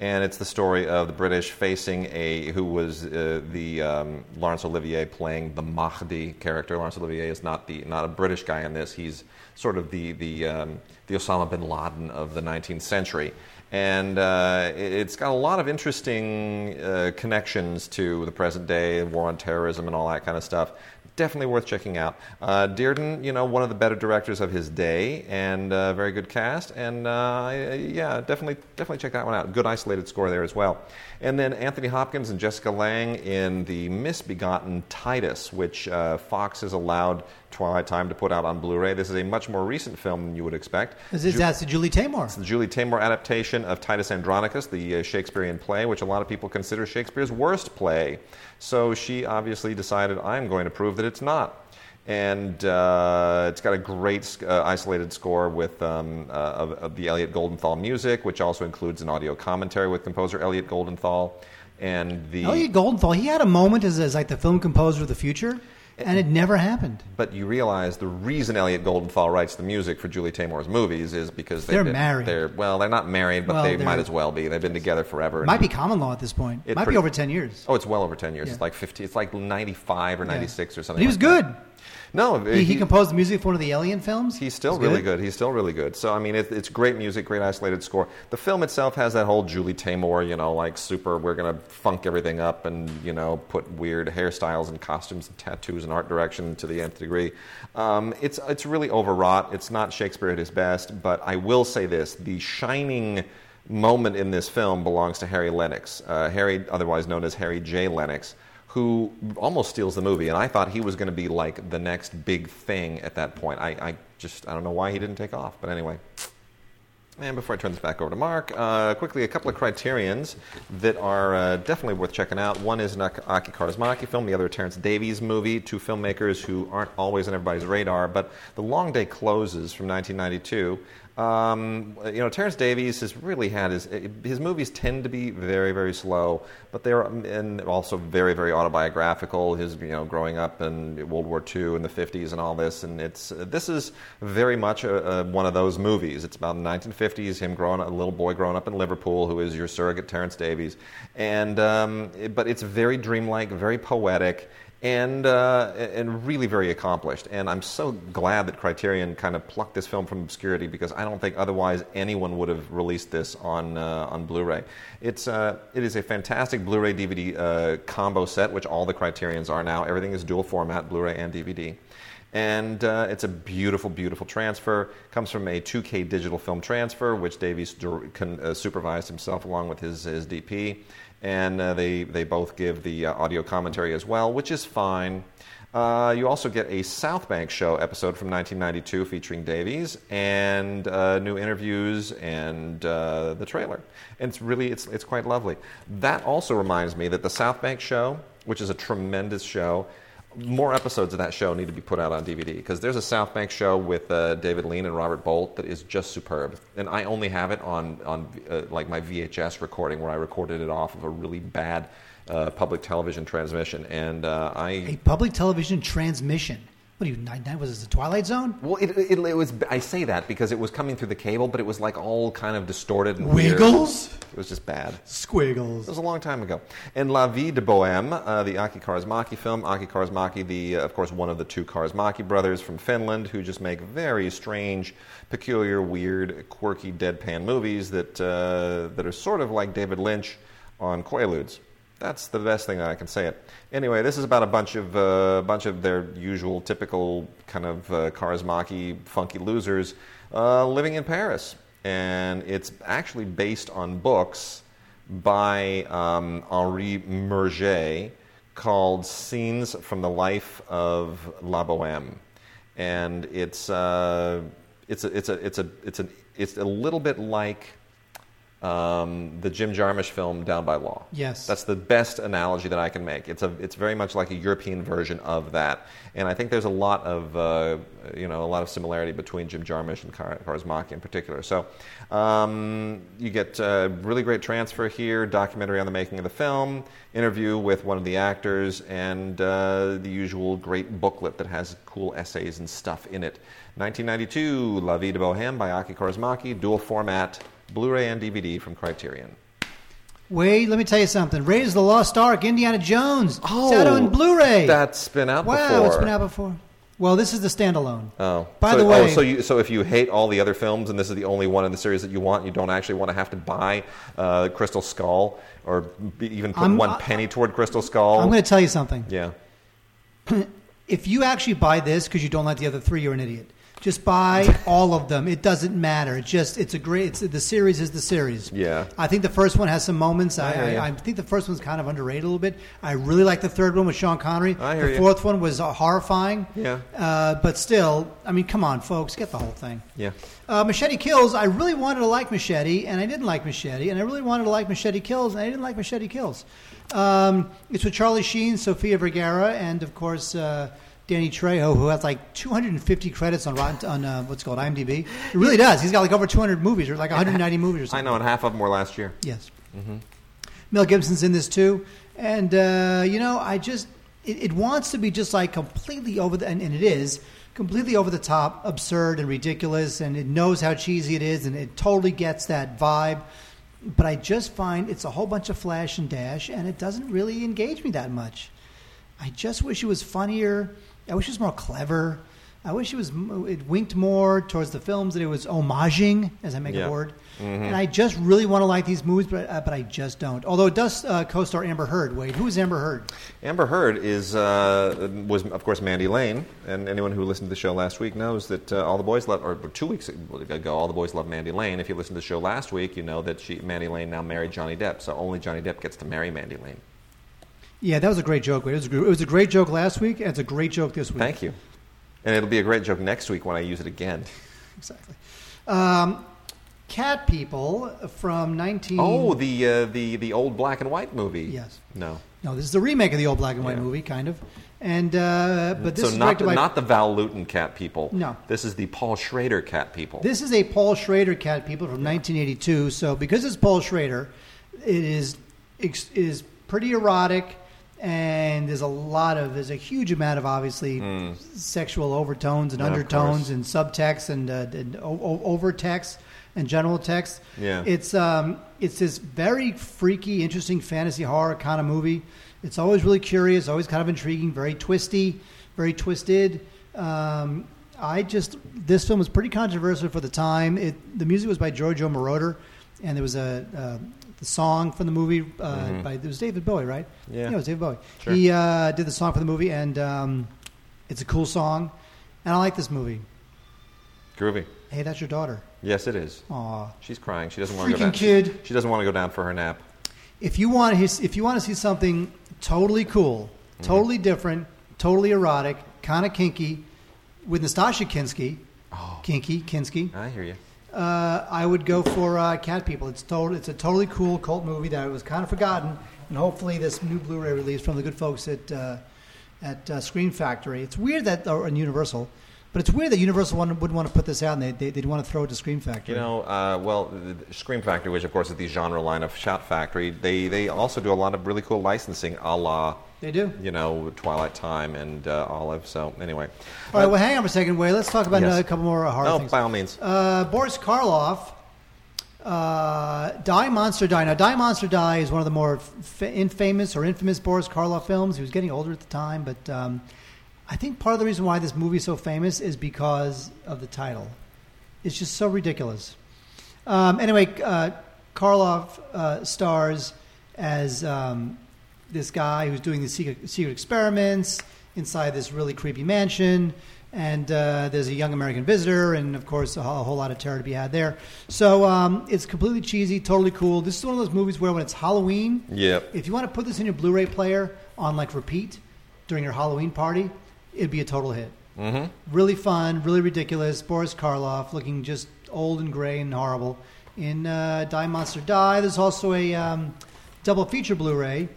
And it's the story of the British facing a who was uh, the um, Laurence Olivier playing the Mahdi character. Laurence Olivier is not the not a British guy in this. He's sort of the the um, the Osama bin Laden of the 19th century, and uh, it- it's got a lot of interesting uh, connections to the present day, war on terrorism, and all that kind of stuff. Definitely worth checking out. Uh, Dearden, you know, one of the better directors of his day, and uh, very good cast. And uh, yeah, definitely, definitely check that one out. Good isolated score there as well. And then Anthony Hopkins and Jessica Lange in the misbegotten Titus, which uh, Fox has allowed Twilight Time to put out on Blu-ray. This is a much more recent film than you would expect. This is, that's the Julie Taymor. It's the Julie Taymor adaptation of Titus Andronicus, the uh, Shakespearean play, which a lot of people consider Shakespeare's worst play. So she obviously decided, I'm going to prove that it's not. And uh, it's got a great uh, isolated score with um, uh, of, of the Elliot Goldenthal music, which also includes an audio commentary with composer Elliot Goldenthal. And the Elliot Goldenthal, he had a moment as, as like the film composer of the future, and it never happened. But you realize the reason Elliot Goldenthal writes the music for Julie Taymor's movies is because They're been- married. They're well, they're not married, but Well, they might as well be. They've been together forever. Might be common law at this point. It Might pretty- be over 10 years. Oh, it's well over ten years. Yeah. It's like fifty. It's like ninety-five or Yeah. ninety-six or But something. he was like good. that. No, He, he composed music for one of the Alien films. He's still It's really good. He's still really good. So I mean, it, it's great music, great isolated score. The film itself has that whole Julie Taymor, you know, like super. We're gonna funk everything up and you know put weird hairstyles and costumes and tattoos and art direction to the nth degree. Um, it's it's really overwrought. It's not Shakespeare at his best. But I will say this: the shining moment in this film belongs to Harry Lennix. Uh, Harry, otherwise known as Harry J. Lennix who almost steals the movie. And I thought he was going to be like the next big thing at that point. I, I just, I don't know why he didn't take off. But anyway. And before I turn this back over to Mark, uh, quickly a couple of criterions that are uh, definitely worth checking out. One is an Aki Kaurismäki film, the other a Terence Davies movie, two filmmakers who aren't always on everybody's radar. But The Long Day Closes from 1992. Um, you know, Terence Davies has really had his his movies tend to be very very slow, but they're and also very very autobiographical. His you know growing up in World War II in the 50s and all this, and it's this is very much a, a, one of those movies. It's about the 1950s, him growing a little boy growing up in Liverpool, who is your surrogate Terence Davies, and um, but it's very dreamlike, very poetic and uh, and really very accomplished. And I'm so glad that Criterion kind of plucked this film from obscurity because I don't think otherwise anyone would have released this on uh, on Blu-ray. It's uh, it is a fantastic Blu-ray DVD uh, combo set, which all the Criterions are now. Everything is dual format, Blu-ray and DVD. And uh, it's a beautiful, beautiful transfer. Comes from a 2K digital film transfer, which Davies uh, supervised himself along with his, his DP and uh, they, they both give the uh, audio commentary as well, which is fine. Uh, you also get a South Bank Show episode from 1992 featuring Davies and uh, new interviews and uh, the trailer. And it's really it's it's quite lovely. That also reminds me that the South Bank Show, which is a tremendous show, more episodes of that show need to be put out on DVD because there's a South Bank show with uh, David Lean and Robert Bolt that is just superb, and I only have it on on uh, like my VHS recording where I recorded it off of a really bad uh, public television transmission, and uh, I A public television transmission. What do you, nine, nine, was this the Twilight Zone? well, it, it, it was. I say that because it was coming through the cable, but it was like all kind of distorted and weird. Wiggles? It was just bad. Squiggles. It was a long time ago. And La Vie de Bohème, uh, the Aki Kaurismäki film. Aki Kaurismäki, the uh, of course one of the two Kaurismäki brothers from Finland, who just make very strange, peculiar, weird, quirky, deadpan movies that uh, that are sort of like David Lynch on Quaaludes. That's the best thing that I can say it. Anyway, this is about a bunch of uh, bunch of their usual, typical kind of uh, funky losers uh, living in Paris. and it's actually based on books by um, Henri Murger called Scenes from the Life of La Boheme. And it's, uh, it's, a, it's, a, it's, a, it's, a, it's a little bit like um, the Jim Jarmusch film Down by Law. Yes. That's the best analogy that I can make. It's, a, it's very much like a European version of that. And I think there's a lot of, uh, you know, a lot of similarity between Jim Jarmusch and Kar- Kaurismäki in particular. So um, you get a really great transfer here, documentary on the making of the film, interview with one of the actors, and uh, the usual great booklet that has cool essays and stuff in it. 1992, La Vie de Bohème by Aki Kaurismäki, dual format, Blu-ray and DVD from Criterion. Wait, let me tell you something. Raiders of the Lost Ark, Indiana Jones. it's out on Blu-ray. Oh, That's been out wow, before. it's been out before. Well, this is the standalone. Oh, By so, the way- oh, so you, so if you hate all the other films and this is the only one in the series that you want, you don't actually want to have to buy uh, Crystal Skull or be, even put I'm- one I- penny toward Crystal Skull. I'm going to tell you something. yeah, If you actually buy this because you don't like the other three, you're an idiot. Just buy all of them. It doesn't matter. It's just it's a great. It's, the series is the series. Yeah. I think the first one has some moments. I, I I. I think the first one's kind of underrated a little bit. I really like the third one with Sean Connery. I hear the you. fourth one was uh, horrifying. Yeah. Uh, but still, I mean, come on, folks, get the whole thing. yeah. Uh, Machete Kills. I really wanted to like Machete, and I didn't like Machete, and I really wanted to like Machete Kills, and I didn't like Machete Kills. Um, it's with Charlie Sheen, Sofia Vergara, and of course uh, Danny Trejo, who has like 250 credits on Rotten on uh, what's called IMDb. It really does. He's got like over 200 movies, or like 190 movies, or I know, and half of them were last year. Yes. Mel Gibson's in this too, and uh, you know, I just it, it wants to be just like completely over the, and, and it is completely over the top, absurd and ridiculous, and it knows how cheesy it is, and it totally gets that vibe. But I just find it's a whole bunch of flash and dash, and it doesn't really engage me that much. I just wish it was funnier. I wish it was more clever. I wish it was it winked more towards the films that it was homaging, as I make Yeah. a word. And I just really want to like these movies, but uh, but I just don't. Although it does uh, co-star Amber Heard. Wade, who is Amber Heard? Amber Heard is uh, was of course Mandy Lane, and anyone who listened to the show last week knows that uh, all the boys love, or two weeks ago, all the boys love Mandy Lane. If you listened to the show last week, you know that she Mandy Lane now married Johnny Depp, so only Johnny Depp gets to marry Mandy Lane. Yeah, that was a great joke. It was a, it was a great joke last week, and it's a great joke this week. Thank you, and it'll be a great joke next week when I use it again. Exactly. Um, Cat People from 19. Oh, the uh, the the old black and white movie. Yes. No. No, this is the remake of the old black and white Yeah. movie, kind of. And uh, but this so is not the, by not the Val Lewton cat people. No. This is the Paul Schrader cat people. This is a Paul Schrader cat people from 1982. So because it's Paul Schrader, it is it is pretty erotic, and there's a lot of there's a huge amount of obviously sexual overtones and Yeah, undertones and subtext and, uh, and o- o- overtext and general text. Yeah. it's um it's this very freaky, interesting fantasy horror kind of movie. It's always really curious, always kind of intriguing, very twisty, very twisted. Um, I just this film was pretty controversial for the time. It the music was by Giorgio Moroder, and there was a uh, the song from the movie uh, by it was David Bowie, right? Mm-hmm. Yeah. it was David Bowie. Sure. He uh, did the song for the movie, and um, it's a cool song, and I like this movie. Groovy. Hey, that's your daughter. Yes, it is. Aw. She's crying. She doesn't want to go Freaking down. kid. She doesn't want to go down for her nap. if you want to, if you want to see something totally cool, Mm-hmm. totally different, totally erotic, kind of kinky, with Nastassja Kinski, Oh. kinky Kinski, I hear you. Uh, I would go for uh, Cat People. It's total, It's a totally cool cult movie that was kind of forgotten, and hopefully this new Blu-ray release from the good folks at uh, at uh, Scream Factory. It's weird that or in Universal, but it's weird that Universal wouldn't want to put this out, and they, they, they'd want to throw it to Scream Factory. You know, uh, well, Scream Factory, which of course is the genre line of Shout Factory, they, they also do a lot of really cool licensing, a la, they do. you know, Twilight Time and uh, Olive. So anyway, All right, well, hang on for a second, Way. Let's talk about Yes. uh, a couple more uh, horror oh, things. by all means, Uh, Boris Karloff, uh, Die Monster Die. Now, Die Monster Die is one of the more f- infamous or infamous Boris Karloff films. He was getting older at the time, but um, I think part of the reason why this movie is so famous is because of the title. It's just so ridiculous. Um, anyway, uh, Karloff uh, stars as um, this guy who's doing these secret, secret experiments inside this really creepy mansion. and uh, there's a young American visitor, and of course, a, whole- a whole lot of terror to be had there. So um, it's completely cheesy, totally cool. This is one of those movies where when it's Halloween, Yep. if you want to put this in your Blu-ray player on like repeat during your Halloween party, it'd be a total hit. Mm-hmm. Really fun, really ridiculous. Boris Karloff looking just old and gray and horrible. In uh, Die Monster Die, there's also a um, double feature Blu-ray,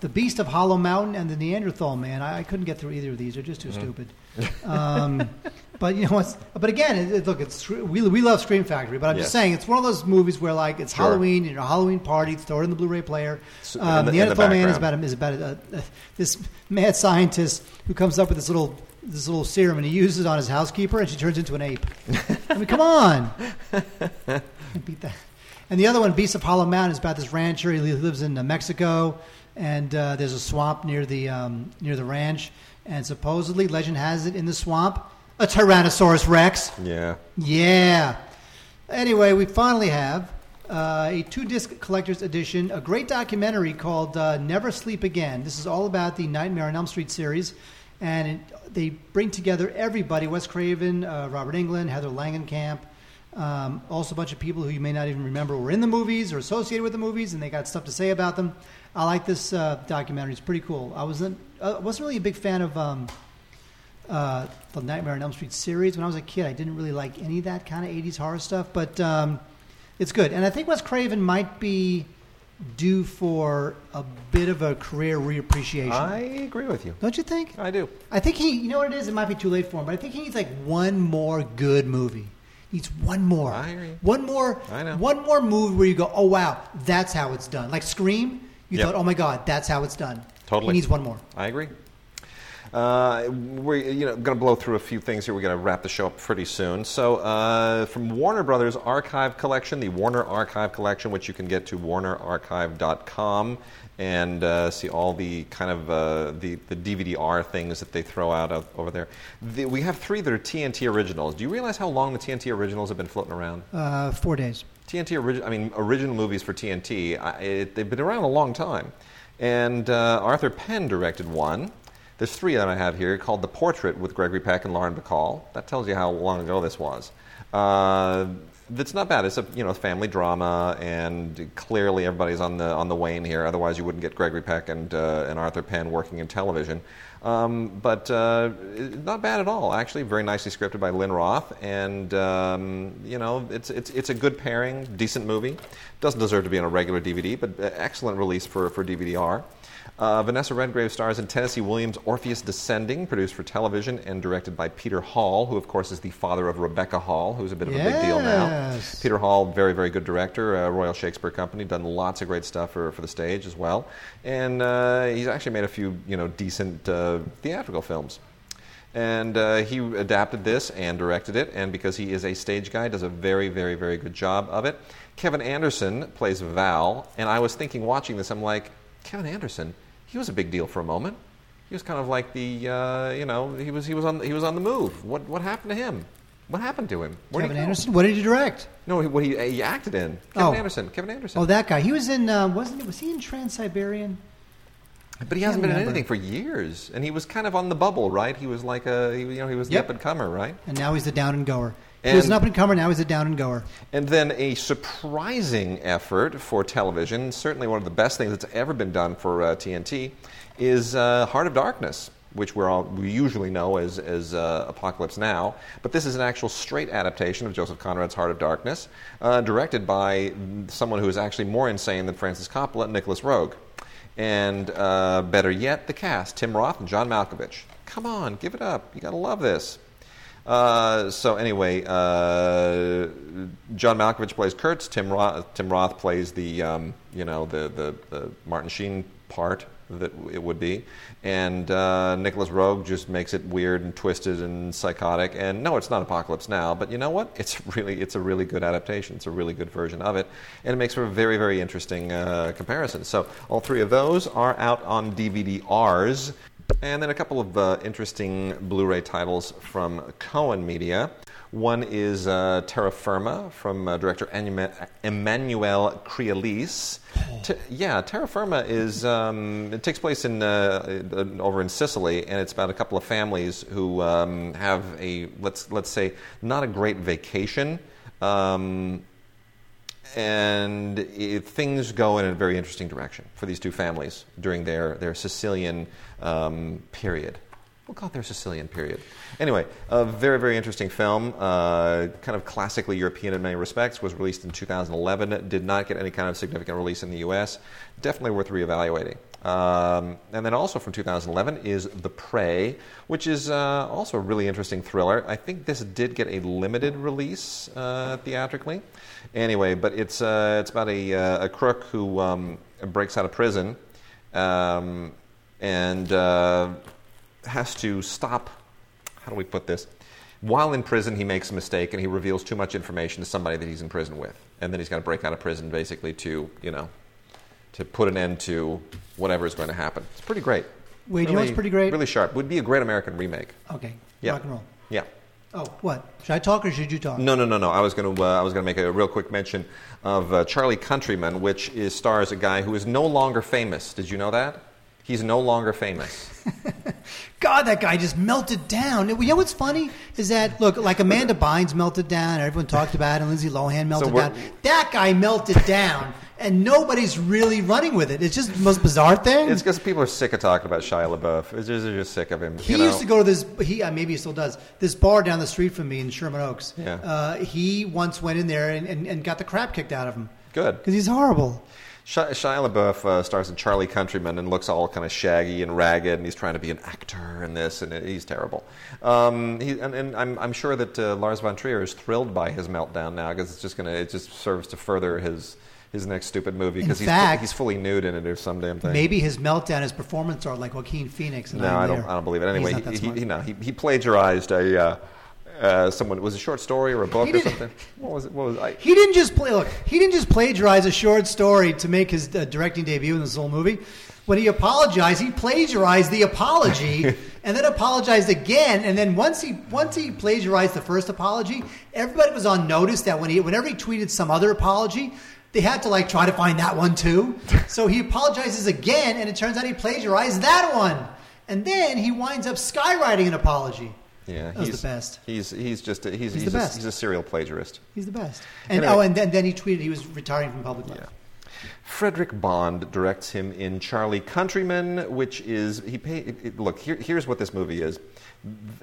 The Beast of Hollow Mountain and The Neanderthal Man. I, I couldn't get through either of these; they're just too stupid. Um, but you know what's? But again, it, it- look, it's we, we love Scream Factory, but I'm Yes. just saying it's one of those movies where like it's Sure. Halloween, you know, Halloween party, throw it in the Blu-ray player. Um, in the- in the Man is about is about a, a, this mad scientist who comes up with this little this little serum and he uses it on his housekeeper and she turns into an ape. I mean, come on, beat that. And the other one, Beast of Hollow Mountain, is about this rancher. He lives in Mexico, and uh, there's a swamp near the um, near the ranch. And supposedly, legend has it, in the swamp, a Tyrannosaurus Rex. Yeah. Yeah. Anyway, we finally have uh, a two disc collector's edition, a great documentary called uh, Never Sleep Again. This is all about the Nightmare on Elm Street series. And it, they bring together everybody Wes Craven, uh, Robert Englund, Heather Langenkamp, um, also a bunch of people who you may not even remember were in the movies or associated with the movies, and they got stuff to say about them. I like this uh, documentary; it's pretty cool. I wasn't uh, wasn't really a big fan of um, uh, the Nightmare on Elm Street series when I was a kid. I didn't really like any of that kind of '80s horror stuff, but um, it's good. And I think Wes Craven might be due for a bit of a career reappreciation. I agree with you. Don't you think? I do. I think he, you know what it is? It might be too late for him, but I think he needs like one more good movie. He needs one more. I you. One more. I know. One more movie where you go, oh wow, that's how it's done. Like Scream, you Yep. thought, oh my god, that's how it's done. Totally. He needs one more. I agree. Uh, we're you know going to blow through a few things here. We're going to wrap the show up pretty soon. So, uh, from Warner Brothers Archive Collection, the Warner Archive Collection, which you can get to warnerarchive.com and uh, see all the kind of uh, the the DVD-R things that they throw out of, over there. The, we have three that are TNT originals. Do you realize how long the TNT originals have been floating around? Uh, four days. TNT original, I mean, original movies for TNT, I, it, they've been around a long time. And uh, Arthur Penn directed one. There's three that I have here called The Portrait with Gregory Peck and Lauren Bacall. That tells you how long ago this was. Uh, that's not bad. It's a you know family drama, and clearly everybody's on the on the wane here. Otherwise, you wouldn't get Gregory Peck and uh, and Arthur Penn working in television. Um, but uh, not bad at all. Actually, very nicely scripted by Lynn Roth, and um, you know it's it's it's a good pairing, decent movie. Doesn't deserve to be on a regular DVD, but uh, excellent release for for DVD-R. Uh, Vanessa Redgrave stars in Tennessee Williams' Orpheus Descending, produced for television and directed by Peter Hall, who, of course, is the father of Rebecca Hall, who's a bit of a big deal now. Peter Hall, very, very good director, uh, Royal Shakespeare Company, done lots of great stuff for, for the stage as well. And uh, he's actually made a few, you know, decent uh, theatrical films. And uh, he adapted this and directed it, and because he is a stage guy, does a very, very, very good job of it. Kevin Anderson plays Val, and I was thinking, watching this, I'm like, Kevin Anderson, he was a big deal for a moment. He was kind of like the, uh, you know, he was he was on he was on the move. What what happened to him? What happened to him? Where'd Kevin? Anderson. What did he direct? No, he, what he, he acted in. Kevin Oh. Anderson. Kevin Anderson. Oh, that guy. He was in. Uh, wasn't it was he in Trans Siberian? but he hasn't been in anything for years, and he was kind of on the bubble, right? He was like a, you know, he was the up and comer, right? And now he's the down and goer. Was an up and comer. Now he's a down and goer. And then a surprising effort for television, certainly one of the best things that's ever been done for uh, TNT, is uh, Heart of Darkness, which we're all, we usually know as, as uh, Apocalypse Now. But this is an actual straight adaptation of Joseph Conrad's Heart of Darkness, uh, directed by someone who is actually more insane than Francis Coppola, Nicolas Roeg. And uh, better yet, the cast Tim Roth and John Malkovich. Come on, give it up. You gotta love this. Uh, so anyway, uh, John Malkovich plays Kurtz. Tim Roth, Tim Roth plays the um, you know the, the the Martin Sheen part that it would be, and uh, Nicolas Roeg just makes it weird and twisted and psychotic. And no, it's not Apocalypse Now, but you know what? It's really it's a really good adaptation. It's a really good version of it, and it makes for a very very interesting uh, comparison. So all three of those are out on DVD Rs. And then a couple of uh, interesting Blu ray titles from Cohen Media. One is uh, Terra Firma from uh, director Emma- Emmanuel Crialese. Te- yeah, Terra Firma is um, it takes place in uh, uh, over in Sicily, and it's about a couple of families who um, have a let's let's say not a great vacation. Um, and it, things go in a very interesting direction for these two families during their, their Sicilian um, period. We'll call it their Sicilian period. Anyway, a very, very interesting film, uh, kind of classically European in many respects, was released in 2011, did not get any kind of significant release in the US. Definitely worth reevaluating. Um, and then also from 2011 is The Prey, which is uh, also a really interesting thriller. I think this did get a limited release uh, theatrically. Anyway, but it's, uh, it's about a, uh, a crook who um, breaks out of prison um, and uh, has to stop. How do we put this? While in prison, he makes a mistake and he reveals too much information to somebody that he's in prison with. And then he's got to break out of prison basically to, you know, to put an end to whatever is going to happen. It's pretty great. Wait, you know what's pretty great? Really sharp. Would be a great American remake. Okay. Yeah. Rock and roll. Yeah. Oh, what? Should I talk or should you talk? No, no, no, no. I was going to. Uh, I was going to make a real quick mention of uh, Charlie Countryman, which is stars a guy who is no longer famous. Did you know that? He's no longer famous. God, that guy just melted down. You know what's funny is that look, like Amanda Bynes melted down. Everyone talked about it. And Lindsay Lohan melted we're- down. That guy melted down, and nobody's really running with it. It's just the most bizarre thing. it's because people are sick of talking about Shia LaBeouf. It's just, they're just sick of him. He you know? used to go to this. He uh, maybe he still does. This bar down the street from me in Sherman Oaks. Yeah. Uh, he once went in there and, and, and got the crap kicked out of him Good. because he's horrible. Shia, Shia LaBeouf uh, stars in Charlie Countryman and looks all kind of shaggy and ragged, and he's trying to be an actor in this, and he's terrible. Um, he, and, and I'm, I'm sure that uh, Lars von Trier is thrilled by his meltdown now because it's just gonna it just serves to further his his next stupid movie because he's fact- he's fully nude in it or some damn thing. Maybe his meltdown, his performance art like Joaquin Phoenix. And No, I'm I don't. There. I don't believe it. Anyway, he, he, no, he, he plagiarized a uh, uh, someone. Was it a short story or a book or something? What was it? What was I? He didn't just play. Look, he didn't just plagiarize a short story to make his uh, directing debut in this whole movie. When he apologized, he plagiarized the apology and then apologized again. And then once he once he plagiarized the first apology, everybody was on notice that when he whenever he tweeted some other apology, they had to like try to find that one too. So he apologizes again, and it turns out he plagiarized that one. And then he winds up skywriting an apology. Yeah, That was he's the best. He's he's just a, he's He's he's, the a, best. he's a serial plagiarist. He's the best. And Anyway. oh, and then, then he tweeted he was retiring from public life. Yeah. Fredrik Bond directs him in Charlie Countryman, which is he pay, it, it- look here, here's what this movie is.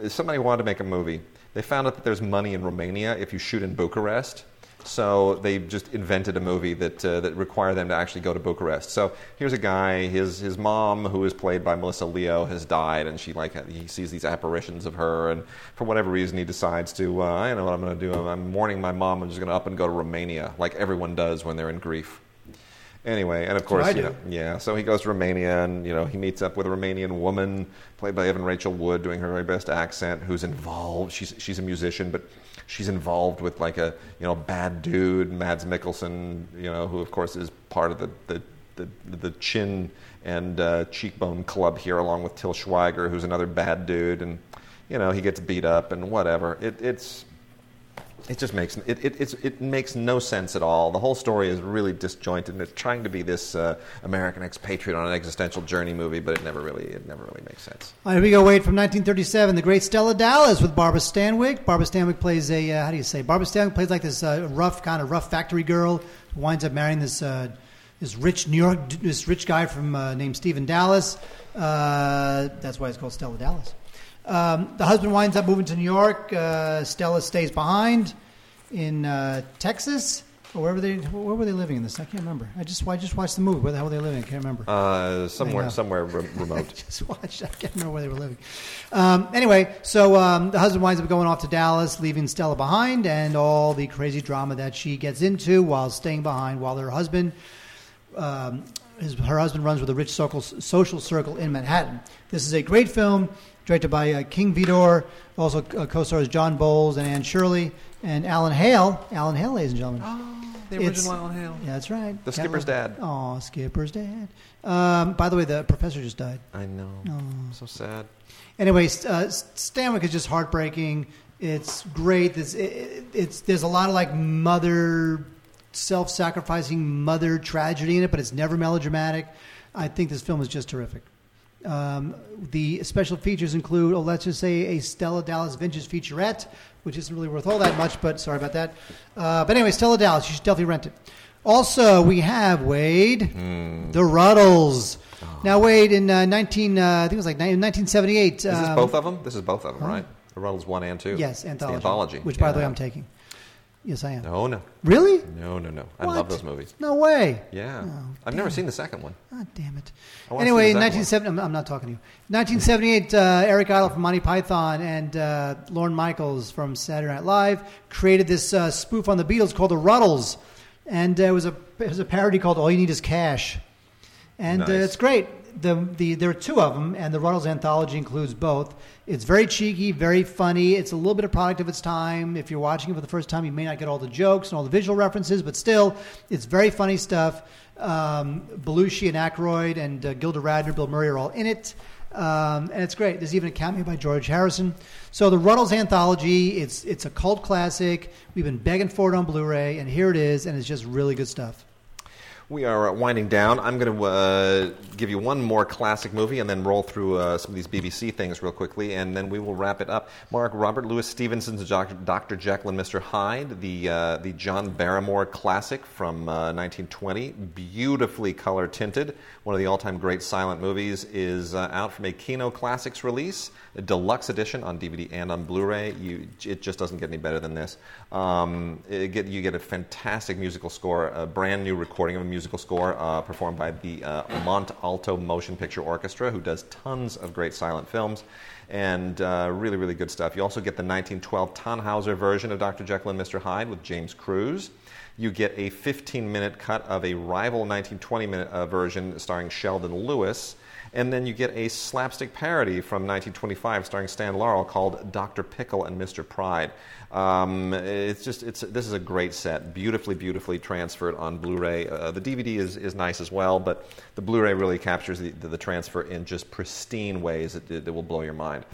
Somebody wanted to make a movie. They found out that there's money in Romania if you shoot in Bucharest. So they just invented a movie that uh, that required them to actually go to Bucharest. So here's a guy. His his mom, who is played by Melissa Leo, has died, and she like he sees these apparitions of her, and for whatever reason he decides to. Uh, I know what I'm going to do. I'm, mourning my mom. I'm just going to up and go to Romania, like everyone does when they're in grief. Anyway, and of course, you know, yeah. So he goes to Romania, and you know, he meets up with a Romanian woman played by Evan Rachel Wood, doing her very best accent, who's involved. She's she's a musician, but she's involved with like a you know bad dude, Mads Mikkelsen, you know, who of course is part of the the the, the chin and uh, cheekbone club here, along with Til Schweiger, who's another bad dude, and you know, he gets beat up and whatever. It, it's it just makes it, it, it makes no sense at all. The whole story is really disjointed, and it's trying to be this uh, American expatriate on an existential journey movie, but it never really it never really makes sense. All right, here we go. Wait from 1937, the great Stella Dallas with Barbara Stanwyck. Barbara Stanwyck plays a uh, how do you say? Barbara Stanwyck plays like this uh, rough kind of rough factory girl who winds up marrying this uh, this rich New York this rich guy from uh, named Stephen Dallas. Uh, that's why it's called Stella Dallas. Um, the husband winds up moving to New York. Uh, Stella stays behind in uh, Texas. Or wherever they, where were they living in this? I can't remember. I just, I just watched the movie. Where the hell were they living? I can't remember. Uh, somewhere somewhere re- remote. just watched. I can't remember where they were living. Um, anyway, so um, the husband winds up going off to Dallas, leaving Stella behind, and all the crazy drama that she gets into while staying behind, while her husband, um, his, her husband runs with a rich social, social circle in Manhattan. This is a great film, directed by uh, King Vidor. Also uh, co-stars John Boles and Anne Shirley and Alan Hale. Alan Hale, ladies and gentlemen. Oh, the It's- Alan Hale. Yeah, that's right. The skipper's dad. Oh, skipper's dad. Um, by the way, the professor just died. I know. Oh. So sad. Anyway, uh, Stanwyck is just heartbreaking. It's great. It's, it, it's there's a lot of like mother self-sacrificing mother tragedy in it, but it's never melodramatic. I think this film is just terrific. Um, the special features include, oh, let's just say a Stella Dallas vintage featurette, which isn't really worth all that much, but sorry about that. Uh, but anyway, Stella Dallas, you should definitely rent it. Also, we have Wade, Hmm. the Rutles. Now, Wade, in uh, 19, uh, I think it was like 1978. Is this um, both of them? This is both of them, right? The Rutles one and two. Yes, anthology. the anthology. Which, by the way, I'm taking. Yes, I am. No, no, Really? no, no, no. I What? love those movies. No way. Yeah, Oh, I've never seen the second one. Ah, damn it. I wanna Anyway, in the second 1970, I'm, I'm not talking to you. 1978, uh, Eric Idle from Monty Python and uh, Lorne Michaels from Saturday Night Live created this uh, spoof on the Beatles called the Rutles, and uh, it was a it was a parody called All You Need Is Cash, and uh, it's great. The, the there are two of them, and the Rutles anthology includes both. It's very cheeky, very funny. It's a little bit of product of its time. If you're watching it for the first time, you may not get all the jokes and all the visual references, but still, it's very funny stuff. Um, Belushi and Aykroyd and uh, Gilda Radner, Bill Murray are all in it. Um, and it's great. There's even a cameo by George Harrison. So the Rutles anthology, it's it's a cult classic. We've been begging for it on Blu-ray, and here it is, and it's just really good stuff. We are uh, winding down. I'm going to uh, give you one more classic movie and then roll through uh, some of these BBC things real quickly, and then we will wrap it up. Mark Robert Louis Stevenson's Dr. Jekyll and Mr. Hyde, the uh, the John Barrymore classic from uh, 1920, beautifully color tinted. One of the all-time great silent movies is uh, out from a Kino Classics release, deluxe edition on DVD and on Blu-ray. You, it just doesn't get any better than this. Um, get, you get a fantastic musical score, a brand new recording of a musical score uh, performed by the uh, Mont Alto Motion Picture Orchestra, who does tons of great silent films and uh, really, really good stuff. You also get the 1912 Thanhouser version of Dr. Jekyll and Mr. Hyde with James Cruze. You get a 15 minute cut of a rival 1920 minute uh, version starring Sheldon Lewis. And then you get a slapstick parody from 1925 starring Stan Laurel called Dr. Pickle and Mr. Pride. Um, it's just, it's, this is a great set, beautifully, beautifully transferred on Blu ray. Uh, the DVD is, is nice as well, but the Blu ray really captures the, the, the transfer in just pristine ways that, that will blow your mind.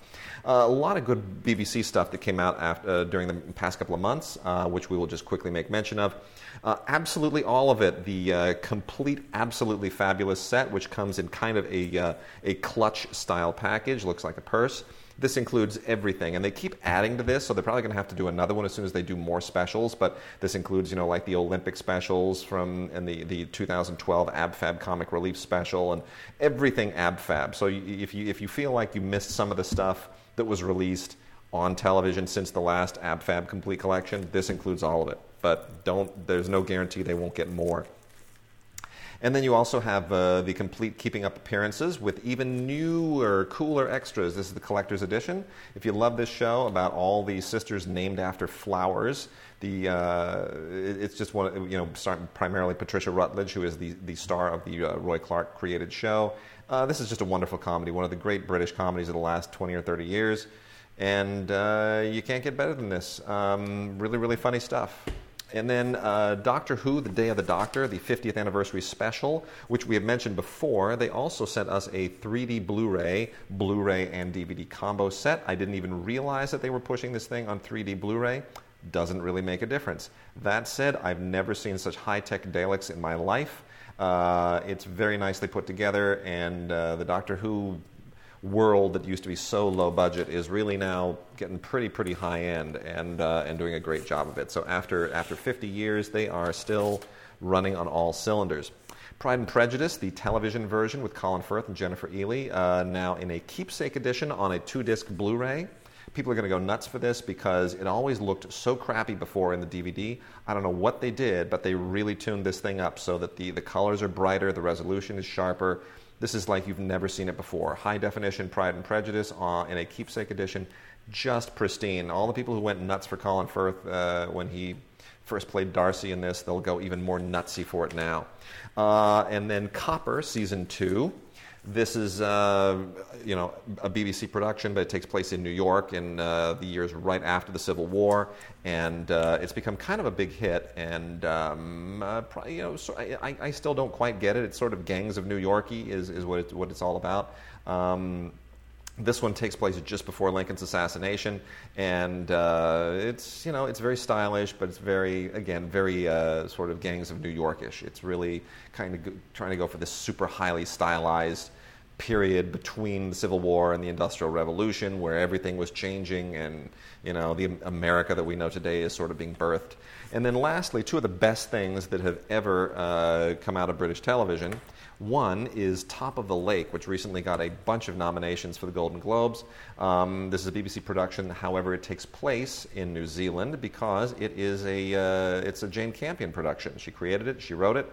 A lot of good BBC stuff that came out after, uh, during the past couple of months, uh, which we will just quickly make mention of. Uh, absolutely all of it. The uh, complete, absolutely fabulous set, which comes in kind of a, uh, a clutch style package, looks like a purse. This includes everything, and they keep adding to this, so they're probably going to have to do another one as soon as they do more specials. But this includes, you know, like the Olympic specials from and the, the 2012 AbFab Comic Relief special, and everything AbFab. So if you if you feel like you missed some of the stuff that was released on television since the last AbFab Complete Collection, this includes all of it. But don't there's no guarantee they won't get more. And then you also have uh, the complete Keeping Up appearances with even newer, cooler extras. This is the collector's edition. If you love this show about all the sisters named after flowers, the uh, it's just one you know primarily Patricia Routledge, who is the the star of the uh, Roy Clarke created show. Uh, this is just a wonderful comedy, one of the great British comedies of the last 20 or 30 years, and uh, you can't get better than this. Um, really, really funny stuff. And then uh, Doctor Who, The Day of the Doctor, the 50th anniversary special, which we have mentioned before. They also sent us a 3D Blu ray, Blu ray and DVD combo set. I didn't even realize that they were pushing this thing on 3D Blu ray. Doesn't really make a difference. That said, I've never seen such high tech Daleks in my life. Uh, it's very nicely put together, and uh, the Doctor Who world that used to be so low budget is really now getting pretty pretty high end and uh, and doing a great job of it. So after after 50 years, they are still running on all cylinders. Pride and Prejudice, the television version with Colin Firth and Jennifer Ehle, uh, now in a keepsake edition on a two disc Blu ray. People are going to go nuts for this because it always looked so crappy before in the DVD. I don't know what they did, but they really tuned this thing up so that the, the colors are brighter, the resolution is sharper. This is like you've never seen it before. High definition Pride and Prejudice uh, in a keepsake edition, just pristine. All the people who went nuts for Colin Firth uh, when he first played Darcy in this, they'll go even more nutsy for it now. Uh, and then Copper, season two. This is, uh, you know, a BBC production, but it takes place in New York in uh, the years right after the Civil War, and uh, it's become kind of a big hit. And um, uh, pro- you know, so I, I still don't quite get it. It's sort of gangs of New Yorkie is, is what, it, what it's all about. Um, This one takes place just before Lincoln's assassination, and uh, it's you know it's very stylish, but it's very again very uh, sort of Gangs of New Yorkish. It's really kind of go, trying to go for this super highly stylized period between the Civil War and the Industrial Revolution, where everything was changing, and you know the America that we know today is sort of being birthed. And then lastly, two of the best things that have ever uh, come out of British television. One is Top of the Lake, which recently got a bunch of nominations for the Golden Globes. Um, this is a BBC production, however, it takes place in New Zealand because it is a uh, it's a Jane Campion production. She created it, she wrote it,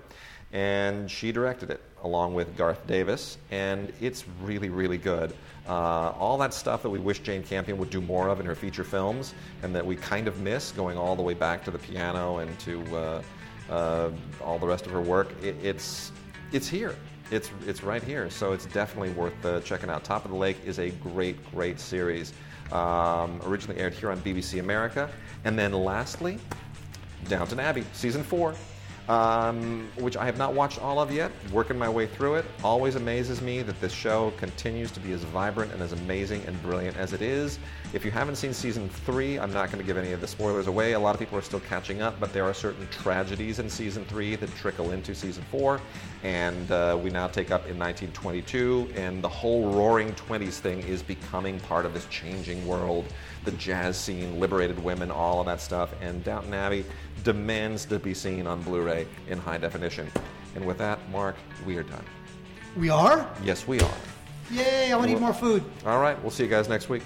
and she directed it along with Garth Davis, and it's really really good. Uh, all that stuff that we wish Jane Campion would do more of in her feature films, and that we kind of miss, going all the way back to the piano and to uh, uh, all the rest of her work. It, it's it's here. It's it's right here. So it's definitely worth uh, checking out. Top of the Lake is a great great series. Um, originally aired here on BBC America, and then lastly, Downton Abbey season four. Um, which I have not watched all of yet, working my way through it. Always amazes me that this show continues to be as vibrant and as amazing and brilliant as it is. If you haven't seen season three, I'm not going to give any of the spoilers away. A lot of people are still catching up, but there are certain tragedies in season three that trickle into season four. And uh, we now take up in 1922, and the whole roaring 20s thing is becoming part of this changing world. The jazz scene, liberated women, all of that stuff. And Downton Abbey demands to be seen on Blu ray in high definition. And with that, Mark, we are done. We are? Yes, we are. Yay, I want to eat more food. All right, we'll see you guys next week.